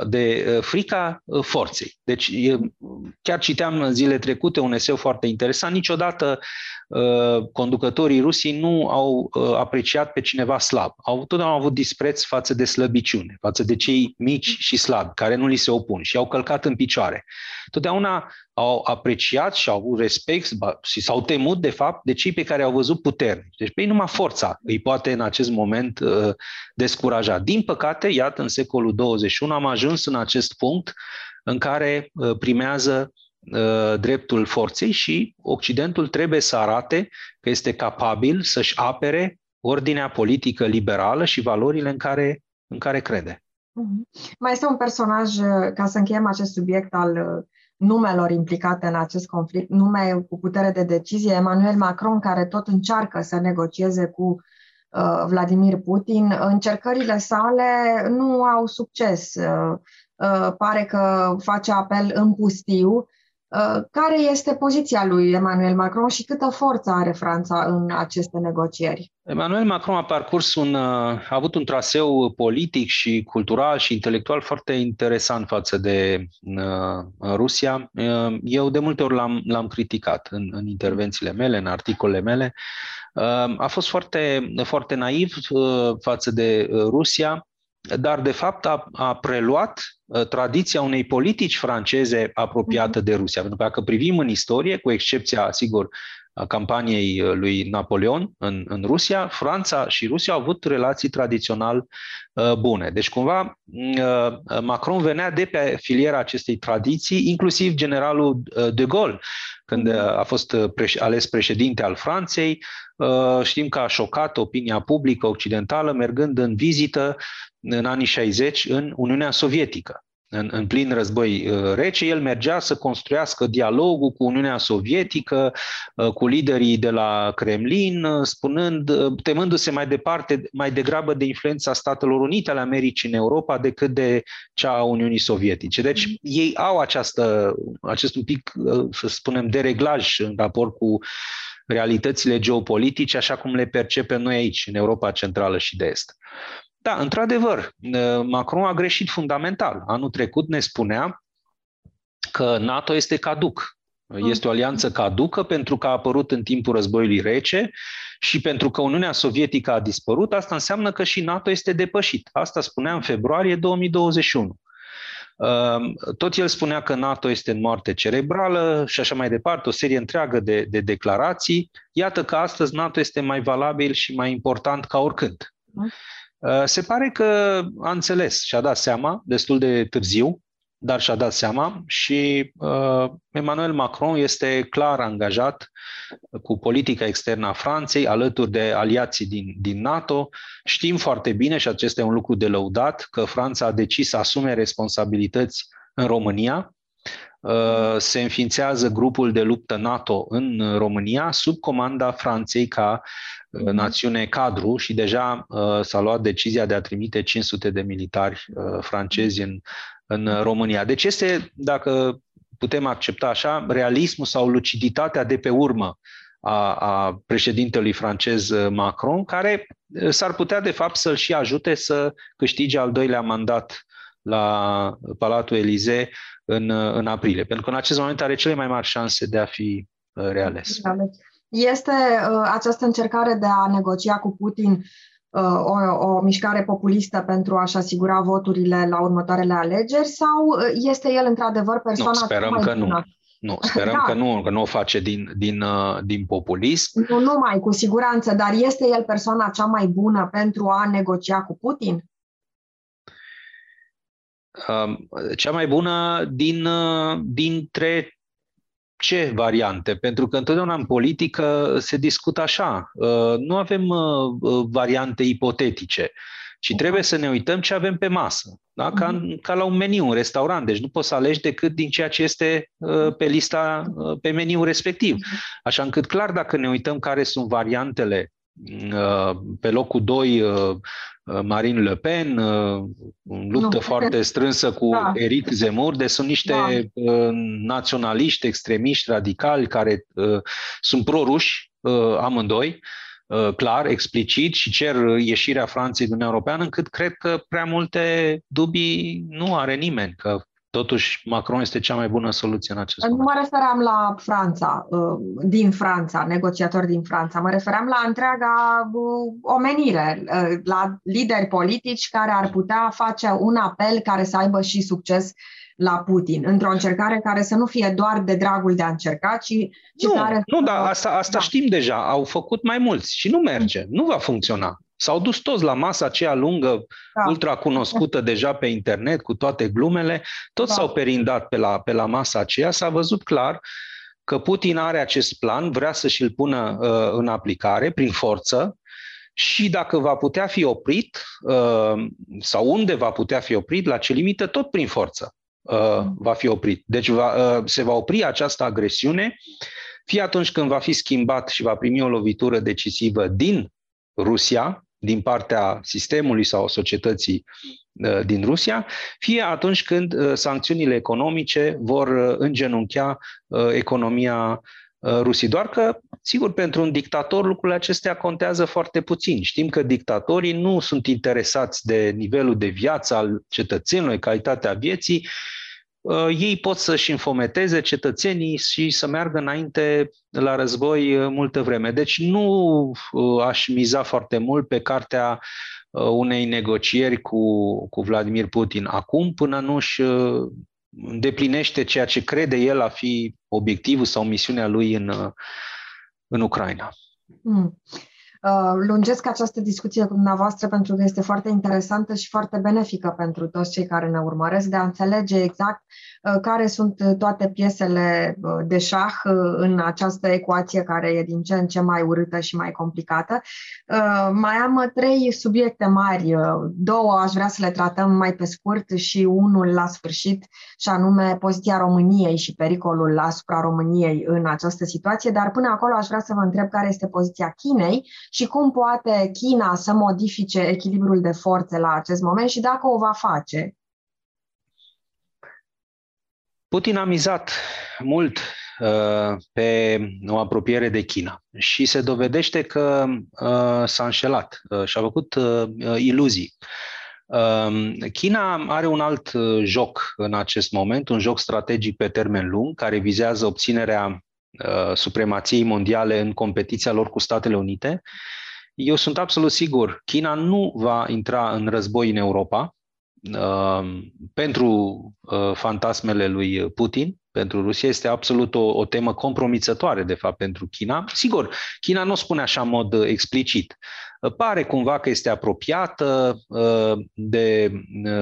de frica forței. Deci, chiar citeam în zile trecute un eseu foarte interesant, niciodată Uh, conducătorii Rusiei nu au uh, apreciat pe cineva slab. Au totdeauna avut dispreț față de slăbiciune, față de cei mici și slabi, care nu li se opun și au călcat în picioare. Totdeauna au apreciat și au avut respect și s-au temut, de fapt, de cei pe care au văzut puternici. Deci pe ei numai forța îi poate în acest moment uh, descuraja. Din păcate, iată, în secolul 21 am ajuns în acest punct în care primează Uh, dreptul forței și Occidentul trebuie să arate că este capabil să-și apere ordinea politică liberală și valorile în care, în care crede. Mhm. Mai este un personaj, uh, ca să încheiem acest subiect al uh, numelor implicate în acest conflict, nume cu putere de decizie, Emmanuel Macron, care tot încearcă să negocieze cu uh, Vladimir Putin. Încercările sale nu au succes. Uh, uh, pare că face apel în pustiu Uh, care este poziția lui Emmanuel Macron și câtă forță are Franța în aceste negocieri? Emmanuel Macron a parcurs un, uh, a avut un traseu politic și cultural și intelectual foarte interesant față de uh, Rusia. Uh, eu de multe ori l-am, l-am criticat în, în intervențiile mele, în articolele mele. Uh, a fost foarte, foarte naiv uh, față de Rusia dar de fapt a, a preluat uh, tradiția unei politici franceze apropiată mhm. de Rusia. Pentru că dacă privim în istorie, cu excepția, sigur, a campaniei uh, lui Napoleon în, în Rusia, Franța și Rusia au avut relații tradițional uh, bune. Deci, cumva, uh, Macron venea de pe filiera acestei tradiții, inclusiv generalul uh, de Gaulle, când a fost ales președinte al Franței. Știm că a șocat opinia publică occidentală mergând în vizită în anii 60 în Uniunea Sovietică în, în plin război uh, rece, el mergea să construiască dialogul cu Uniunea Sovietică, uh, cu liderii de la Kremlin, uh, spunând, temându-se mai departe, mai degrabă de influența Statelor Unite ale Americii în Europa decât de cea a Uniunii Sovietice. Deci mm. ei au această, acest un pic, să spunem, dereglaj în raport cu realitățile geopolitice, așa cum le percepem noi aici, în Europa Centrală și de Est. Da, într-adevăr, Macron a greșit fundamental. Anul trecut ne spunea că NATO este caduc. Este o alianță caducă pentru că a apărut în timpul războiului rece și pentru că Uniunea Sovietică a dispărut, asta înseamnă că și NATO este depășit. Asta spunea în februarie 2021. Tot el spunea că NATO este în moarte cerebrală și așa mai departe, o serie întreagă de, de declarații. Iată că astăzi NATO este mai valabil și mai important ca oricând. Uh, se pare că a înțeles și a dat seama destul de târziu, dar și-a dat seama și uh, Emmanuel Macron este clar angajat cu politica externă a Franței, alături de aliații din, din NATO. Știm foarte bine, și acesta e un lucru de lăudat, că Franța a decis să asume responsabilități în România. Uh, se înființează grupul de luptă NATO în România sub comanda Franței ca Uh, națiune cadru și deja uh, s-a luat decizia de a trimite 500 de militari uh, francezi în, în România. Deci este, dacă putem accepta așa, realismul sau luciditatea de pe urmă a, a președintelui francez Macron, care s-ar putea, de fapt, să-l și ajute să câștige al doilea mandat la Palatul Elize în, în aprilie, pentru că în acest moment are cele mai mari șanse de a fi reales este uh, această încercare de a negocia cu Putin uh, o, o mișcare populistă pentru a-și asigura voturile la următoarele alegeri sau uh, este el într-adevăr persoana nu, sperăm că bună? nu. Nu, sperăm da. că nu, că nu o face din, din, uh, din populism. Nu numai, cu siguranță, dar este el persoana cea mai bună pentru a negocia cu Putin? Um, cea mai bună din, uh, dintre ce variante? Pentru că întotdeauna în politică se discută așa. Uh, nu avem uh, uh, variante ipotetice, ci trebuie să ne uităm ce avem pe masă. Da? Ca, mhm. ca la un meniu, un restaurant. Deci nu poți să alegi decât din ceea ce este pe lista, pe meniul respectiv. Mhm. Așa încât, clar, dacă ne uităm care sunt variantele pe locul 2 Marine Le Pen, în luptă nu. foarte strânsă cu da. Eric Zemmour, de sunt niște da. naționaliști, extremiști, radicali, care sunt proruși amândoi, clar, explicit și cer ieșirea Franței din Uniunea Europeană, încât cred că prea multe dubii nu are nimeni, că Totuși, Macron este cea mai bună soluție în acest moment. Nu mă refeream la Franța, uh, din Franța, negociatori din Franța. Mă refeream la întreaga uh, omenire, uh, la lideri politici care ar putea face un apel care să aibă și succes la Putin, într-o încercare care să nu fie doar de dragul de a încerca, ci, ci nu, care... Nu, dar asta, asta da. știm deja. Au făcut mai mulți și nu merge. Nu va funcționa. S-au dus toți la masa aceea lungă, da. ultra cunoscută deja pe internet, cu toate glumele, toți da. s-au perindat pe la, pe la masa aceea, s-a văzut clar că Putin are acest plan, vrea să și-l pună uh, în aplicare prin forță și dacă va putea fi oprit uh, sau unde va putea fi oprit, la ce limită, tot prin forță uh, mm. va fi oprit. Deci va, uh, se va opri această agresiune fie atunci când va fi schimbat și va primi o lovitură decisivă din Rusia, din partea sistemului sau societății uh, din Rusia, fie atunci când uh, sancțiunile economice vor uh, îngenunchea economia Rusiei. Doar că, sigur, pentru un dictator lucrurile acestea contează foarte puțin. Știm că dictatorii nu sunt interesați de nivelul de viață al cetățenilor, calitatea vieții, Uh, ei pot să-și înfometeze cetățenii și să meargă înainte la război uh, multă vreme. Deci nu uh, aș miza foarte mult pe cartea unei negocieri cu, cu Vladimir Putin acum, până nu își îndeplinește ceea ce crede el a fi obiectivul sau misiunea lui în, în Ucraina. Mm. Uh, lungesc această discuție cu dumneavoastră pentru că este foarte interesantă și foarte benefică pentru toți cei care ne urmăresc de a înțelege exact uh, care sunt toate piesele uh, de șah în această ecuație care e din ce în ce mai urâtă și mai complicată. Mai am trei subiecte mari, două aș vrea să le tratăm mai pe scurt și unul la sfârșit, și anume poziția României și pericolul asupra României în această situație, dar până acolo aș vrea să vă întreb care este poziția Chinei și cum poate China să modifice echilibrul de forțe la acest moment și dacă o va face. Putin a mizat mult uh, pe o apropiere de China și se dovedește că uh, s-a înșelat uh, și a făcut uh, iluzii. Um, China are un alt uh, joc în acest moment, un joc strategic pe termen lung, care vizează obținerea Uh, supremației mondiale în competiția lor cu Statele Unite, eu sunt absolut sigur, China nu va intra în război în Europa uh, pentru uh, fantasmele lui Putin, pentru Rusia, este absolut o, o temă compromițătoare, de fapt, pentru China. Sigur, China nu spune așa în mod explicit. Pare cumva că este apropiată de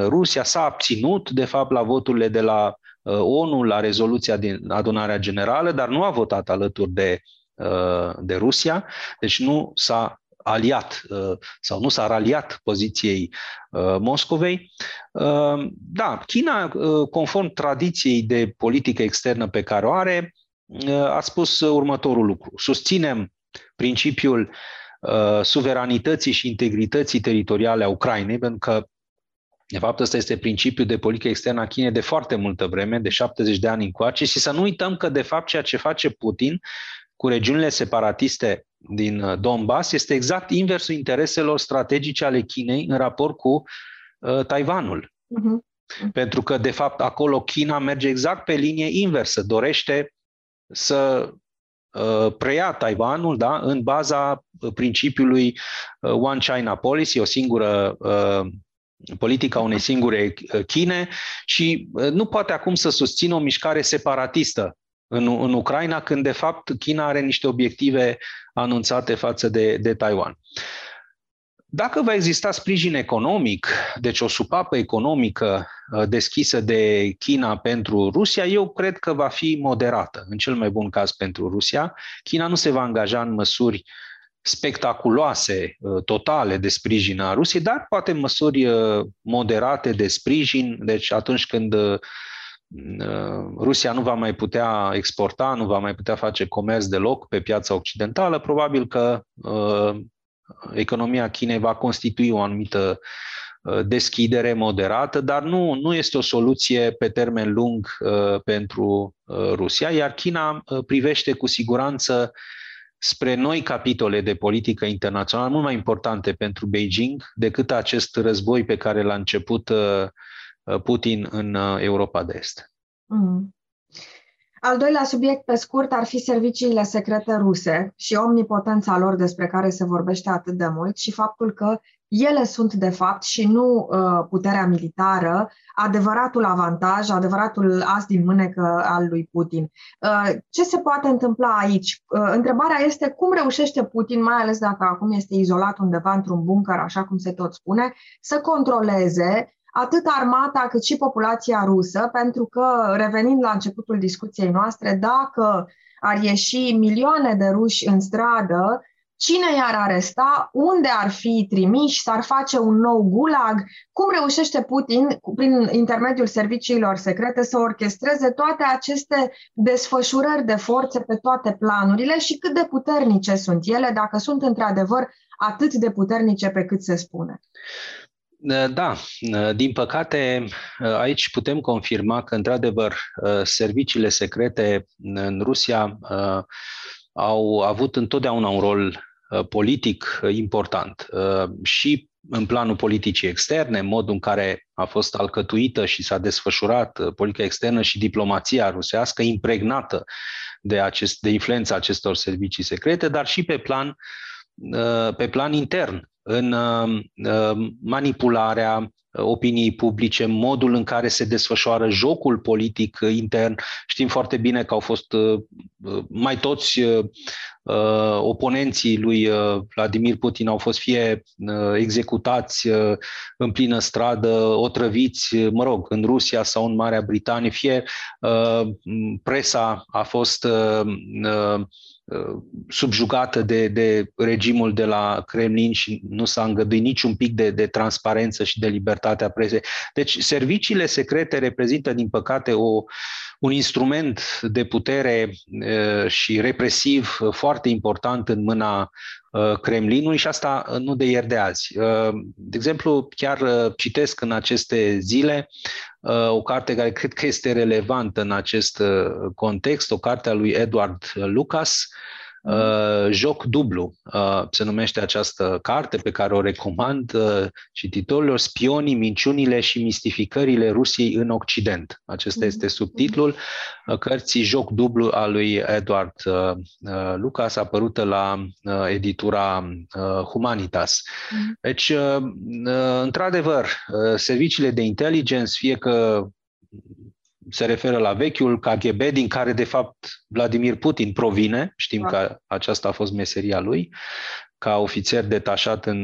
Rusia, s-a abținut, de fapt, la voturile de la Uh, ONU la rezoluția din adunarea generală, dar nu a votat alături de, uh, de Rusia, deci nu s-a aliat uh, sau nu s-a raliat poziției Moscovei. Da, China, conform tradiției de politică externă pe care o are, a spus următorul lucru. Susținem principiul suveranității și integrității teritoriale a Ucrainei, pentru că de fapt, ăsta este principiul de politică externă a Chinei de foarte multă vreme, de 70 de ani încoace, și să nu uităm că, de fapt, ceea ce face Putin cu regiunile separatiste din uh, Donbass este exact inversul intereselor strategice ale Chinei în raport cu uh, Taiwanul. Uh-huh. Pentru că, de fapt, acolo China merge exact pe linie inversă, dorește să uh, preia Taiwanul da, în baza principiului uh, One China Policy, o singură uh, politica unei singure uh, Chine și uh, nu poate acum să susțină o mișcare separatistă în, în Ucraina, când de fapt China are niște obiective anunțate față de, de Taiwan. Dacă va exista sprijin economic, deci o supapă economică uh, deschisă de China pentru Rusia, eu cred că va fi moderată, în cel mai bun caz pentru Rusia. China nu se va angaja în măsuri uh, spectaculoase, uh, totale de sprijin a Rusiei, dar poate măsuri uh, moderate de sprijin, deci atunci când uh, Rusia nu va mai putea exporta, nu va mai putea face comerț deloc pe piața occidentală, probabil că economia Chinei va constitui o anumită deschidere moderată, dar nu, nu este o soluție pe termen lung pentru Rusia, iar China privește cu siguranță spre noi capitole de politică internațională mult mai importante pentru Beijing decât acest război pe care l-a început uh, uh, Putin în uh, Europa de Est. Mm. Al doilea subiect, pe scurt, ar fi serviciile secrete ruse și omnipotența lor despre care se vorbește atât de mult și faptul că ele sunt, de fapt, și nu uh, puterea militară, adevăratul avantaj, adevăratul as din mânecă al lui Putin. Uh, ce se poate întâmpla aici? Uh, întrebarea este cum reușește Putin, mai ales dacă acum este izolat undeva într-un bunker, așa cum se tot spune, să controleze atât armata cât și populația rusă, pentru că, revenind la începutul discuției noastre, dacă ar ieși milioane de ruși în stradă, cine i-ar aresta, unde ar fi trimiși, s-ar face un nou gulag, cum reușește Putin, prin intermediul serviciilor secrete, să orchestreze toate aceste desfășurări de forțe pe toate planurile și cât de puternice sunt ele, dacă sunt într-adevăr atât de puternice pe cât se spune. Da, din păcate, aici putem confirma că, într-adevăr, serviciile secrete în Rusia au avut întotdeauna un rol politic important. Și în planul politicii externe, modul în care a fost alcătuită și s-a desfășurat politica externă și diplomația rusească impregnată de, acest, de influența acestor servicii secrete, dar și pe plan, pe plan intern în uh, uh, manipularea opiniei publice, modul în care se desfășoară jocul politic intern. Știm foarte bine că au fost mai toți oponenții lui Vladimir Putin au fost fie executați în plină stradă, otrăviți, mă rog, în Rusia sau în Marea Britanie, fie presa a fost Uh, subjugată de, de regimul de la Kremlin și nu s-a îngăduit niciun pic de, de transparență și de libertatea presei. Deci serviciile secrete reprezintă, din păcate, o, un instrument de putere uh, și represiv foarte important în mâna uh, Kremlinului și asta nu de ieri de azi. De exemplu, chiar citesc în aceste zile o carte care cred că este relevantă în acest context, o carte a lui Edward Lucas, Uh, joc dublu uh, se numește această carte pe care o recomand uh, cititorilor, Spionii, minciunile și mistificările Rusiei în Occident. Acesta este mhm. subtitlul uh, cărții Joc dublu a lui Edward uh, uh, Lucas, apărută la uh, editura uh, Humanitas. Mhm. Deci, uh, uh, într-adevăr, uh, serviciile de intelligence, fie că se referă la vechiul KGB, din care, de fapt, Vladimir Putin provine. Știm da. că aceasta a fost meseria lui, ca ofițer detașat în,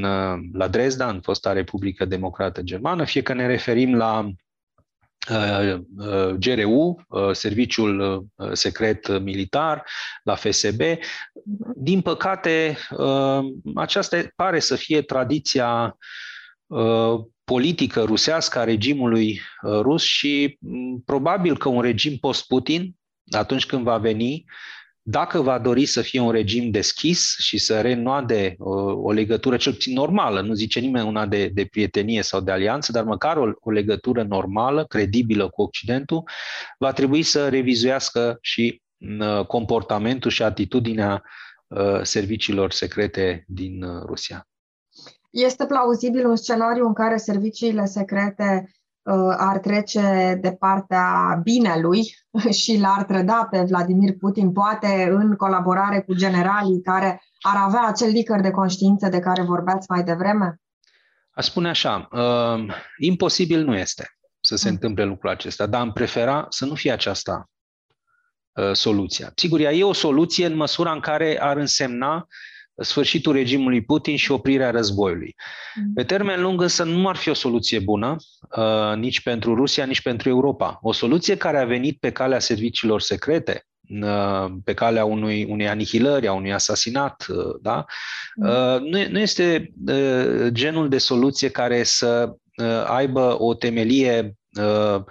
la Dresda, în fosta Republică Democrată Germană, fie că ne referim la uh, uh, GRU, uh, Serviciul Secret Militar, la FSB. Mhm. Din păcate, aceasta pare să fie tradiția politică rusească a regimului uh, rus și mm, probabil că un regim post-Putin, atunci când va veni, dacă va dori să fie un regim deschis și să renoade o, uh, o legătură cel puțin normală, nu zice nimeni una de, de prietenie sau de alianță, dar măcar o, o legătură normală, credibilă cu Occidentul, va trebui să revizuiască și mm, uh, comportamentul și atitudinea uh, serviciilor secrete din uh, Rusia. Este plauzibil un scenariu în care serviciile secrete uh, ar trece de partea binelui și l-ar trăda pe Vladimir Putin, poate în colaborare cu generalii care ar avea acel licăr de conștiință de care vorbeați mai devreme? Aș spune așa, uh, imposibil nu este să se mm. întâmple lucrul acesta, dar am prefera să nu fie aceasta uh, soluția. Sigur, ea e o soluție în măsura în care ar însemna sfârșitul regimului Putin și oprirea războiului. Mm. Pe termen lung însă nu ar fi o soluție bună uh, nici pentru Rusia, nici pentru Europa. O soluție care a venit pe calea serviciilor secrete, uh, pe calea unui, unei anihilări, a unui asasinat, uh, da? Mm. Uh, nu, nu este uh, genul de soluție care să uh, aibă o temelie uh,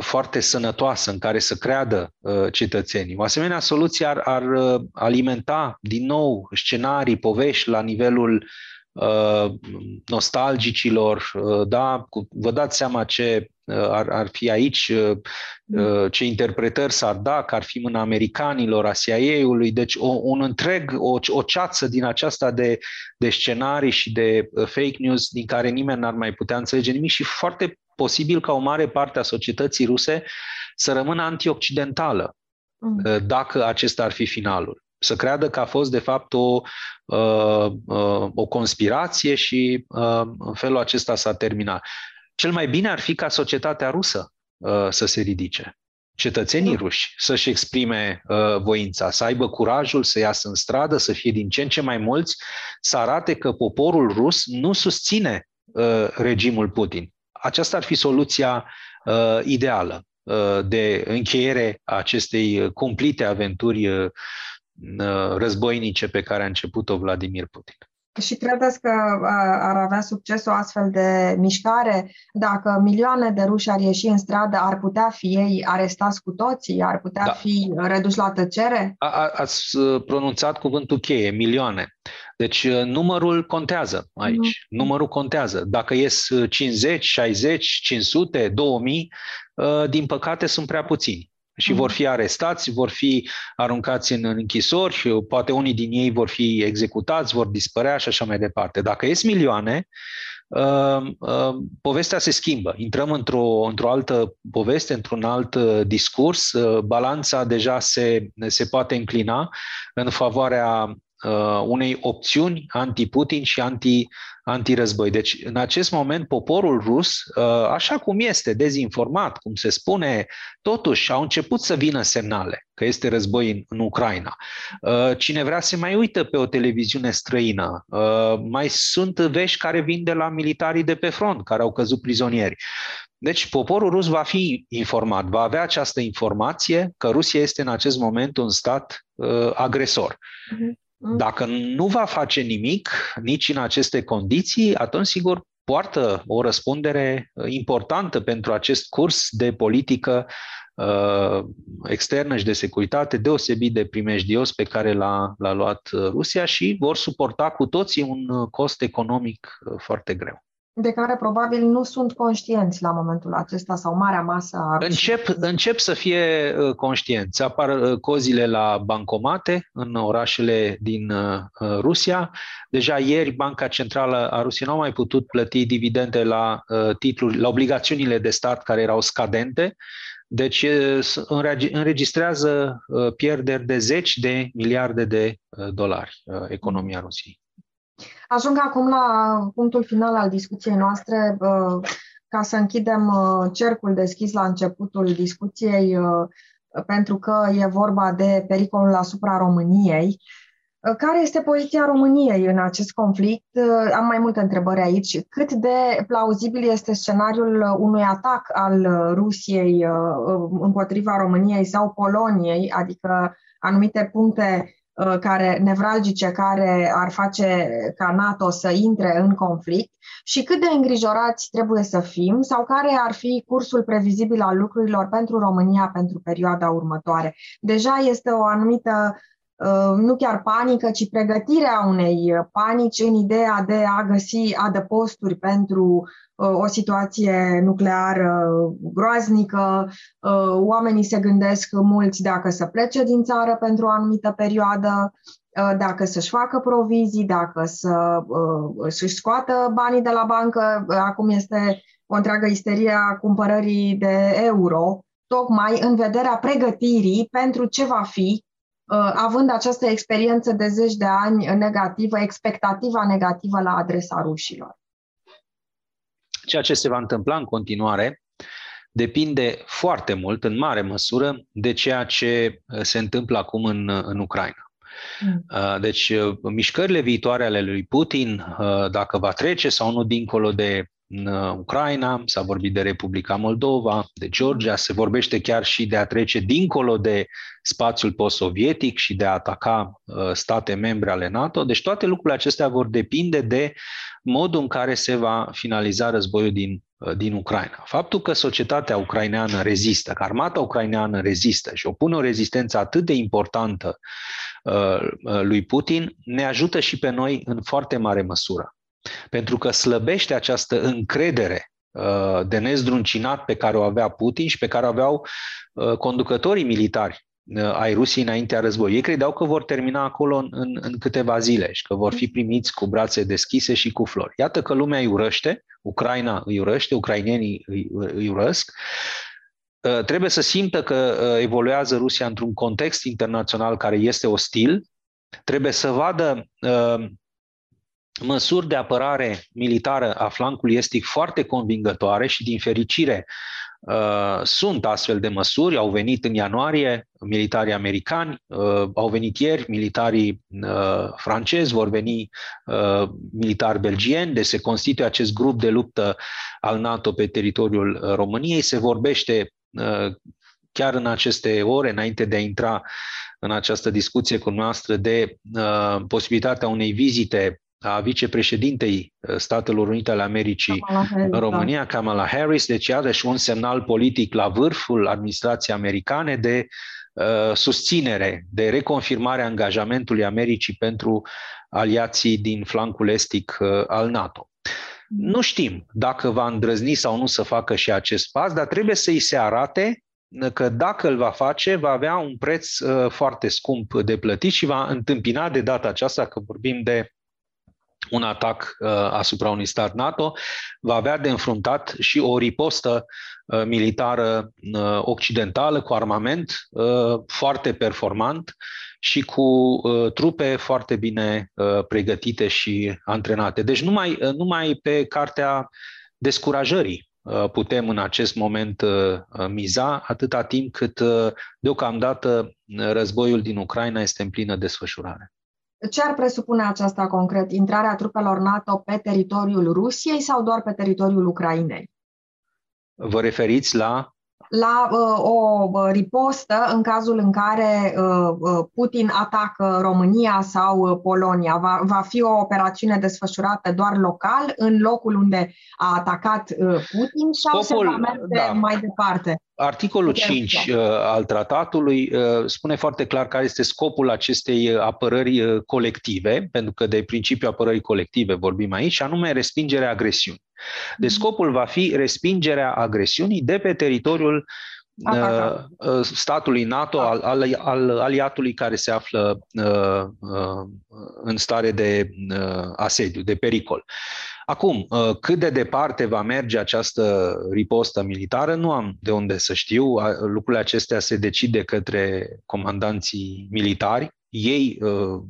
foarte sănătoasă în care să creadă uh, cetățenii. O asemenea soluție ar, ar uh, alimenta din nou scenarii, povești la nivelul uh, nostalgicilor, uh, da, cu, vă dați seama ce uh, ar, ar fi aici, uh, uh ce interpretări s-ar da, că ar fi mâna americanilor, a CIA-ului, deci o, un întreg, o, o ceață din aceasta de, de scenarii și de uh, fake news din care nimeni n-ar mai putea înțelege nimic și foarte posibil ca o mare parte a societății ruse să rămână antioccidentală, mm. Uh, dacă acesta ar fi finalul. Să creadă că a fost, de fapt, o, uh, uh, o conspirație și în felul acesta s-a terminat. Cel mai bine ar fi ca societatea rusă să se ridice cetățenii mm. ruși să-și exprime uh, voința, să aibă curajul să iasă în stradă, să fie din ce în ce mai mulți, să arate că poporul rus nu susține uh, regimul Putin aceasta ar fi soluția uh, ideală uh, de încheiere a acestei cumplite aventuri uh, războinice pe care a început-o Vladimir Putin. Și credeți că ar avea succes o astfel de mișcare dacă milioane de ruși ar ieși în stradă, ar putea fi ei arestați cu toții, ar putea da. fi reduși la tăcere? A, ați pronunțat cuvântul cheie, milioane. Deci uh, numărul contează aici. Mm. Numărul contează. Dacă ies 50, 60, 500, 2000, din păcate sunt prea puțini. Și mm. vor fi arestați, vor fi aruncați în închisori, poate unii din ei vor fi executați, vor dispărea și așa mai departe. Dacă ies milioane, uh, uh, povestea se schimbă. Intrăm într-o, într-o altă poveste, într-un alt discurs. Balanța deja se, se poate înclina în favoarea uh, unei opțiuni anti-Putin și anti, antirăzboi. Deci, în acest moment, poporul rus, uh, așa cum este, dezinformat, cum se spune, totuși au început să vină semnale că este război în, în Ucraina. Uh, cine vrea să mai uită pe o televiziune străină, uh, mai sunt vești care vin de la militarii de pe front, care au căzut prizonieri. Deci poporul rus va fi informat, va avea această informație că Rusia este în acest moment un stat uh, agresor. Uh-huh. Dacă nu va face nimic, nici în aceste condiții, atunci, sigur, poartă o răspundere uh, importantă pentru acest curs de politică uh, externă și de securitate deosebit de primejdios pe care l-a, l-a luat uh, Rusia și vor suporta cu toții un uh, cost economic foarte greu de care probabil nu sunt conștienți la momentul acesta sau marea masă a încep, încep să fie uh, conștienți. Apar uh, cozile la bancomate în orașele din uh, Rusia. Deja ieri Banca Centrală a Rusiei nu a mai putut plăti dividende la titluri, la obligațiunile de stat care erau scadente. Deci înregistrează pierderi de zeci de miliarde de dolari economia Rusiei. Ajung acum la punctul final al discuției noastre, uh, ca să închidem uh, cercul deschis la începutul discuției, uh, pentru că e vorba de pericolul asupra României. Care este poziția României în acest conflict? Am mai multe întrebări aici. Cât de plauzibil este scenariul unui atac al Rusiei împotriva României sau Poloniei, adică anumite puncte Uh, care, nevralgice care ar face ca NATO să intre în conflict și cât de îngrijorați trebuie să fim sau care ar fi cursul previzibil al lucrurilor pentru România pentru perioada următoare. Deja este o anumită uh, nu chiar panică, ci pregătirea unei panici în ideea de a găsi adăposturi pentru o situație nucleară groaznică, oamenii se gândesc mulți dacă să plece din țară pentru o anumită perioadă, dacă să-și facă provizii, dacă să, să-și scoată banii de la bancă. Acum este o întreagă isterie a cumpărării de euro, tocmai în vederea pregătirii pentru ce va fi, având această experiență de zeci de ani negativă, expectativa negativă la adresa rușilor. Ceea ce se va întâmpla în continuare depinde foarte mult, în mare măsură, de ceea ce uh, se întâmplă acum în, uh, în Ucraina. Mm. Uh, deci, mișcările viitoare ale lui Putin, dacă va trece sau nu dincolo de Ucraina, s-a vorbit de Republica Moldova, de Georgia, se vorbește chiar și de a trece dincolo de spațiul post-sovietic și de a ataca state membre ale NATO. Deci toate lucrurile acestea vor depinde de modul în care se va finaliza războiul din, uh, din Ucraina. Faptul că societatea ucraineană rezistă, că armata ucraineană rezistă și opune o rezistență atât de importantă uh, uh, lui Putin, ne ajută și pe noi în foarte mare măsură. Pentru că slăbește această încredere de nezdruncinat pe care o avea Putin și pe care o aveau conducătorii militari Uh, ai Rusiei înaintea războiului. Ei credeau că vor termina acolo în, în, în câteva zile și că vor fi primiți cu brațe deschise și cu flori. Iată că lumea îi urăște, Ucraina îi urăște, ucrainenii îi, îi urăsc. Uh, trebuie să simtă că uh, evoluează Rusia într-un context internațional care este ostil. Trebuie să vadă măsuri de apărare militară a flancului estic foarte convingătoare și, din fericire, Uh, sunt astfel de măsuri, au venit în ianuarie militarii americani, uh, au venit ieri militarii uh, francezi, vor veni uh, militari belgieni, deci se constituie acest grup de luptă al NATO pe teritoriul uh, României. Se vorbește uh, chiar în aceste ore, înainte de a intra în această discuție cu noastră, de posibilitatea unei vizite a vicepreședintei uh, Statelor Unite ale Americii în da. România, Kamala Harris, deci iarăși un semnal politic la vârful administrației americane de uh, susținere, de reconfirmare a angajamentului Americii pentru aliații din flancul estic uh, al NATO. Mm. Nu știm dacă va îndrăzni sau nu să facă și acest pas, dar trebuie să îi se arate că dacă îl va face, va avea un preț uh, foarte scump de plătit și va întâmpina de data aceasta, că vorbim de un atac uh, asupra unui stat NATO, va avea de înfruntat și o ripostă uh, militară uh, occidentală cu armament uh, foarte performant și cu uh, trupe foarte bine uh, pregătite și antrenate. Deci numai, uh, numai pe cartea descurajării uh, putem în acest moment uh, miza, atâta timp cât deocamdată războiul din Ucraina este în plină desfășurare. Ce ar presupune aceasta concret? Intrarea trupelor NATO pe teritoriul Rusiei sau doar pe teritoriul Ucrainei? Vă referiți la la uh, o uh, ripostă în cazul în care uh, uh, Putin atacă România sau uh, Polonia. Va, va fi o operațiune desfășurată doar local, în locul unde a atacat uh, Putin sau Scopul, se va merge da. mai departe? Articolul 5 uh, al tratatului uh, spune foarte clar care este scopul acestei apărări uh, colective, pentru că de principiul apărării colective vorbim aici, anume respingerea agresiunii. Deci mhm. scopul va fi respingerea agresiunii de pe teritoriul uh, uh, statului NATO, al, al, al aliatului care se află uh, uh, în stare de uh, asediu, de pericol. Acum, uh, cât de departe va merge această ripostă militară, nu am de unde să știu. Lucrurile acestea se decide către comandanții militari. Ei uh,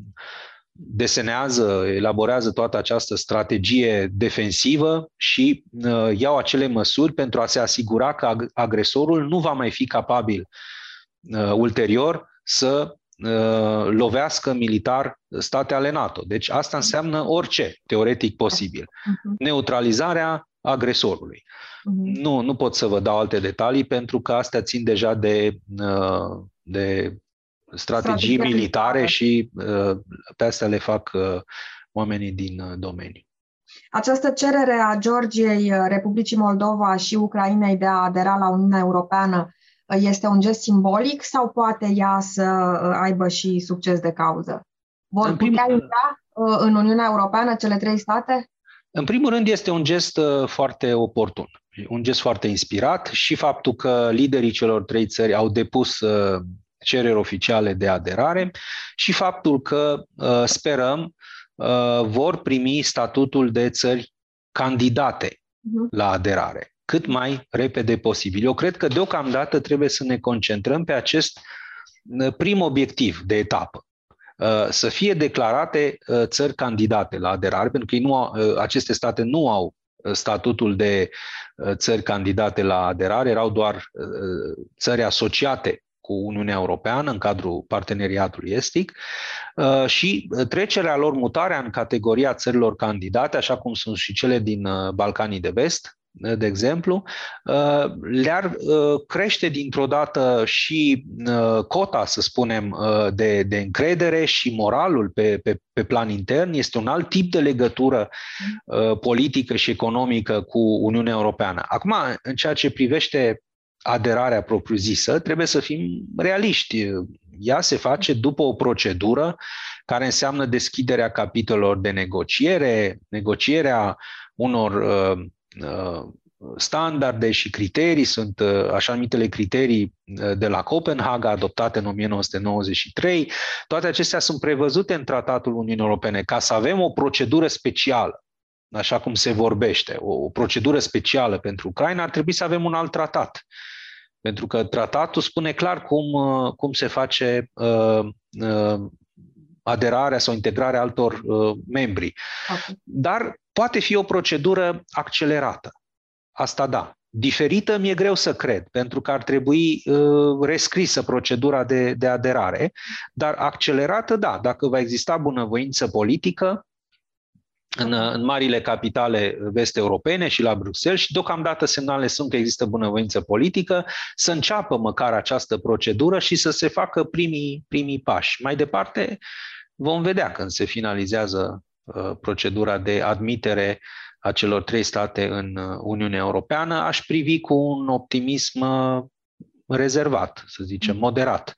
desenează, elaborează toată această strategie defensivă și uh, iau acele măsuri pentru a se asigura că agresorul nu va mai fi capabil uh, ulterior să uh, lovească militar state ale NATO. Deci asta înseamnă orice, teoretic posibil. Mhm. Neutralizarea agresorului. Mhm. Nu, nu pot să vă dau alte detalii pentru că astea țin deja de, uh, de strategii Strategia militare și uh, pe astea le fac uh, oamenii din uh, domeniu. Această cerere a Georgiei, Republicii Moldova și Ucrainei de a adera la Uniunea Europeană este un gest simbolic sau poate ea să aibă și succes de cauză? Vor putea intra în Uniunea Europeană cele trei state? În primul rând este un gest foarte oportun, un gest foarte inspirat și faptul că liderii celor trei țări au depus cereri oficiale de aderare și faptul că uh, sperăm uh, vor primi statutul de țări candidate mhm. la aderare cât mai repede posibil. Eu cred că deocamdată trebuie să ne concentrăm pe acest uh, prim obiectiv de etapă să fie declarate țări candidate la aderare, pentru că ei nu au, aceste state nu au statutul de țări candidate la aderare, erau doar țări asociate cu Uniunea Europeană în cadrul parteneriatului estic uh, și trecerea lor, mutarea în categoria țărilor candidate, așa cum sunt și cele din uh, Balcanii de Vest, uh, de exemplu, le-ar crește dintr-o dată și cota, să spunem, de, de încredere și moralul pe, pe, pe plan intern. Este un alt tip de legătură politică și economică cu Uniunea Europeană. Acum, în ceea ce privește aderarea propriu-zisă, trebuie să fim realiști. Ea se face după o procedură care înseamnă deschiderea capitolelor de negociere, negocierea unor uh, uh, standarde și criterii, sunt uh, așa numitele criterii uh, de la Copenhaga, adoptate în 1993. Toate acestea sunt prevăzute în Tratatul Uniunii Europene ca să avem o procedură specială așa cum se vorbește, o, procedură specială pentru Ucraina, ar trebui să avem un alt tratat. Pentru că tratatul spune clar cum, uh, cum se face uh, uh, aderarea sau integrarea altor uh, membri. Okay. Dar poate fi o procedură accelerată. Asta da. Diferită mi-e greu să cred, pentru că ar trebui uh, rescrisă procedura de, de aderare, dar accelerată, da, dacă va exista bunăvoință politică, în, în marile capitale vest-europene și la Bruxelles și deocamdată semnale sunt că există bunăvoință politică să înceapă măcar această procedură și să se facă primii, primii pași. Mai departe vom vedea când se finalizează uh, procedura de admitere a celor trei state în uh, Uniunea Europeană, aș privi cu un optimism uh, rezervat, să zicem, mm. moderat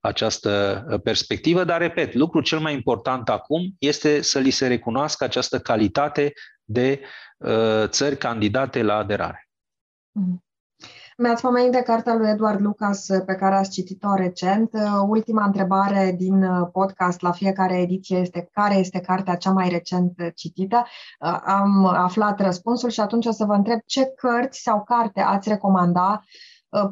această uh, perspectivă, dar, repet, lucrul cel mai important acum este să li se recunoască această calitate de uh, țări candidate la aderare. Mm. Mi-ați pomenit de cartea lui Edward Lucas uh, pe care ați citit-o recent. Ultima întrebare din podcast la fiecare ediție este care este cartea cea mai recent citită. Am aflat răspunsul și atunci o să vă întreb ce cărți sau carte ați recomanda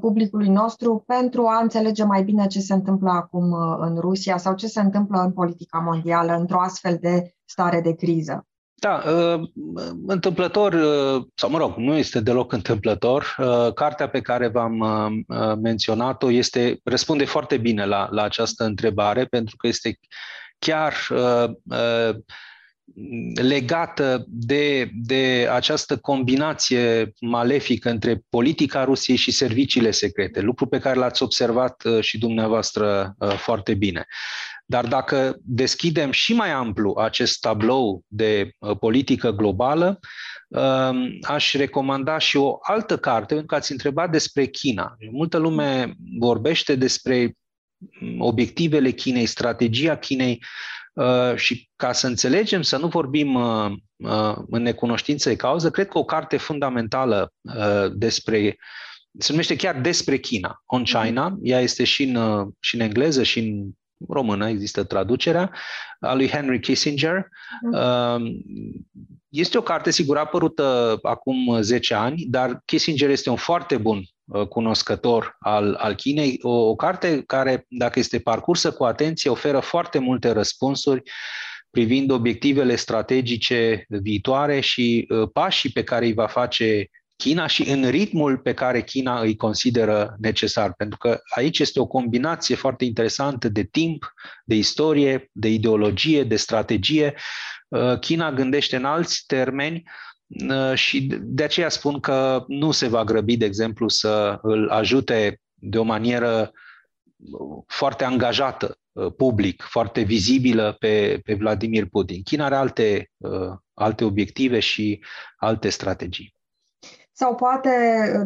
publicului nostru pentru a înțelege mai bine ce se întâmplă acum în Rusia sau ce se întâmplă în politica mondială într-o astfel de stare de criză. Da, întâmplător, sau mă rog, nu este deloc întâmplător. Cartea pe care v-am menționat-o este, răspunde foarte bine la, la această întrebare, pentru că este chiar legată de, de această combinație malefică între politica Rusiei și serviciile secrete, lucru pe care l-ați observat uh, și dumneavoastră uh, foarte bine. Dar dacă deschidem și mai amplu acest tablou de uh, politică globală, um, aș recomanda și o altă carte, pentru că ați întrebat despre China. Multă lume vorbește despre mm, obiectivele Chinei, strategia Chinei, Uh, și ca să înțelegem, să nu vorbim uh, uh, în necunoștință de cauză, cred că o carte fundamentală despre se numește chiar despre China, On mhm. China. Ea este și în, și în engleză și în română, există traducerea, a lui Henry Kissinger. Mhm. Este o carte, sigur, apărută acum 10 ani, dar Kissinger este un foarte bun Uh, cunoscător al, al Chinei, o, o carte care, dacă este parcursă cu atenție, oferă foarte multe răspunsuri privind obiectivele strategice viitoare și uh, pașii pe care îi va face China și în ritmul pe care China îi consideră necesar. Pentru că aici este o combinație foarte interesantă de timp, de istorie, de ideologie, de strategie. Uh, China gândește în alți termeni Uh, și de aceea spun că nu se va grăbi, de exemplu, să îl ajute de o manieră foarte angajată, uh, public, foarte vizibilă pe, pe Vladimir Putin. China are alte, uh, alte obiective și alte strategii. Sau poate,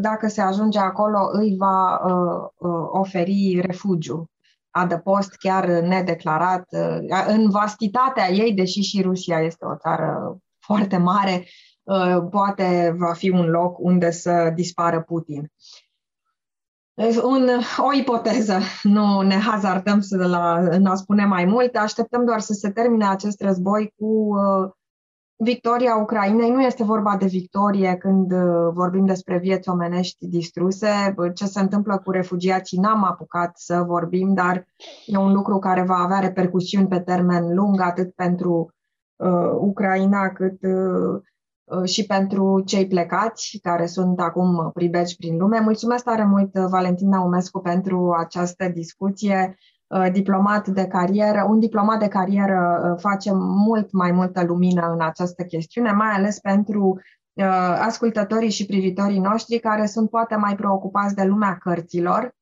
dacă se ajunge acolo, îi va uh, uh, oferi refugiu, adăpost chiar nedeclarat. Uh, în vastitatea ei, deși și Rusia este o țară foarte mare, Uh, poate va fi un loc unde să dispară Putin. Deci, un, o ipoteză, nu ne hazardăm să la, în a spune mai mult, așteptăm doar să se termine acest război cu uh, victoria Ucrainei. Nu este vorba de victorie când uh, vorbim despre vieți omenești distruse. Ce se întâmplă cu refugiații n-am apucat să vorbim, dar e un lucru care va avea repercusiuni pe termen lung, atât pentru uh, Ucraina, cât uh, Uh, și pentru cei plecați care sunt acum pribegi prin lume. Mulțumesc tare mult, uh, Valentina Umescu, pentru această discuție. Uh, diplomat de carieră, un diplomat de carieră face mult mai multă lumină în această chestiune, mai ales pentru ascultătorii și privitorii noștri care sunt poate mai preocupați de lumea cărților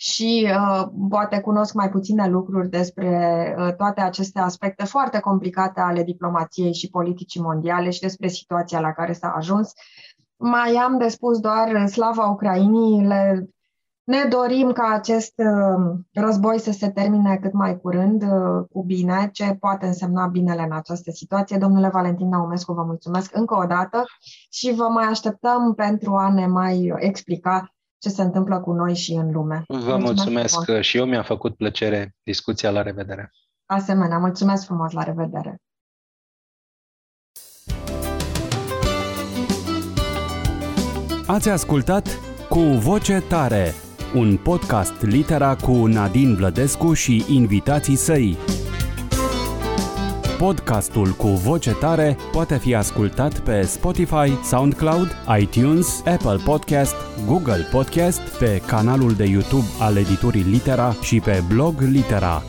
și uh, poate cunosc mai puține lucruri despre uh, toate aceste aspecte foarte complicate ale diplomației și politicii mondiale și despre situația la care s-a ajuns. Mai am de spus doar slava Ucrainii, le, ne dorim ca acest uh, război să se termine cât mai curând uh, cu bine, ce poate însemna binele în această situație. Domnule Valentin Naumescu, vă mulțumesc încă o dată și vă mai așteptăm pentru a ne mai explica ce se întâmplă cu noi și în lume. Vă mulțumesc, mulțumesc frumos. și eu mi-a făcut plăcere discuția. La revedere! Asemenea, mulțumesc frumos, la revedere! Ați ascultat Cu Voce Tare, un podcast litera cu Nadine Vlădescu și invitații săi. Podcastul cu voce tare poate fi ascultat pe Spotify, SoundCloud, iTunes, Apple Podcast, Google Podcast, pe canalul de YouTube al editurii Litera și pe blog Litera.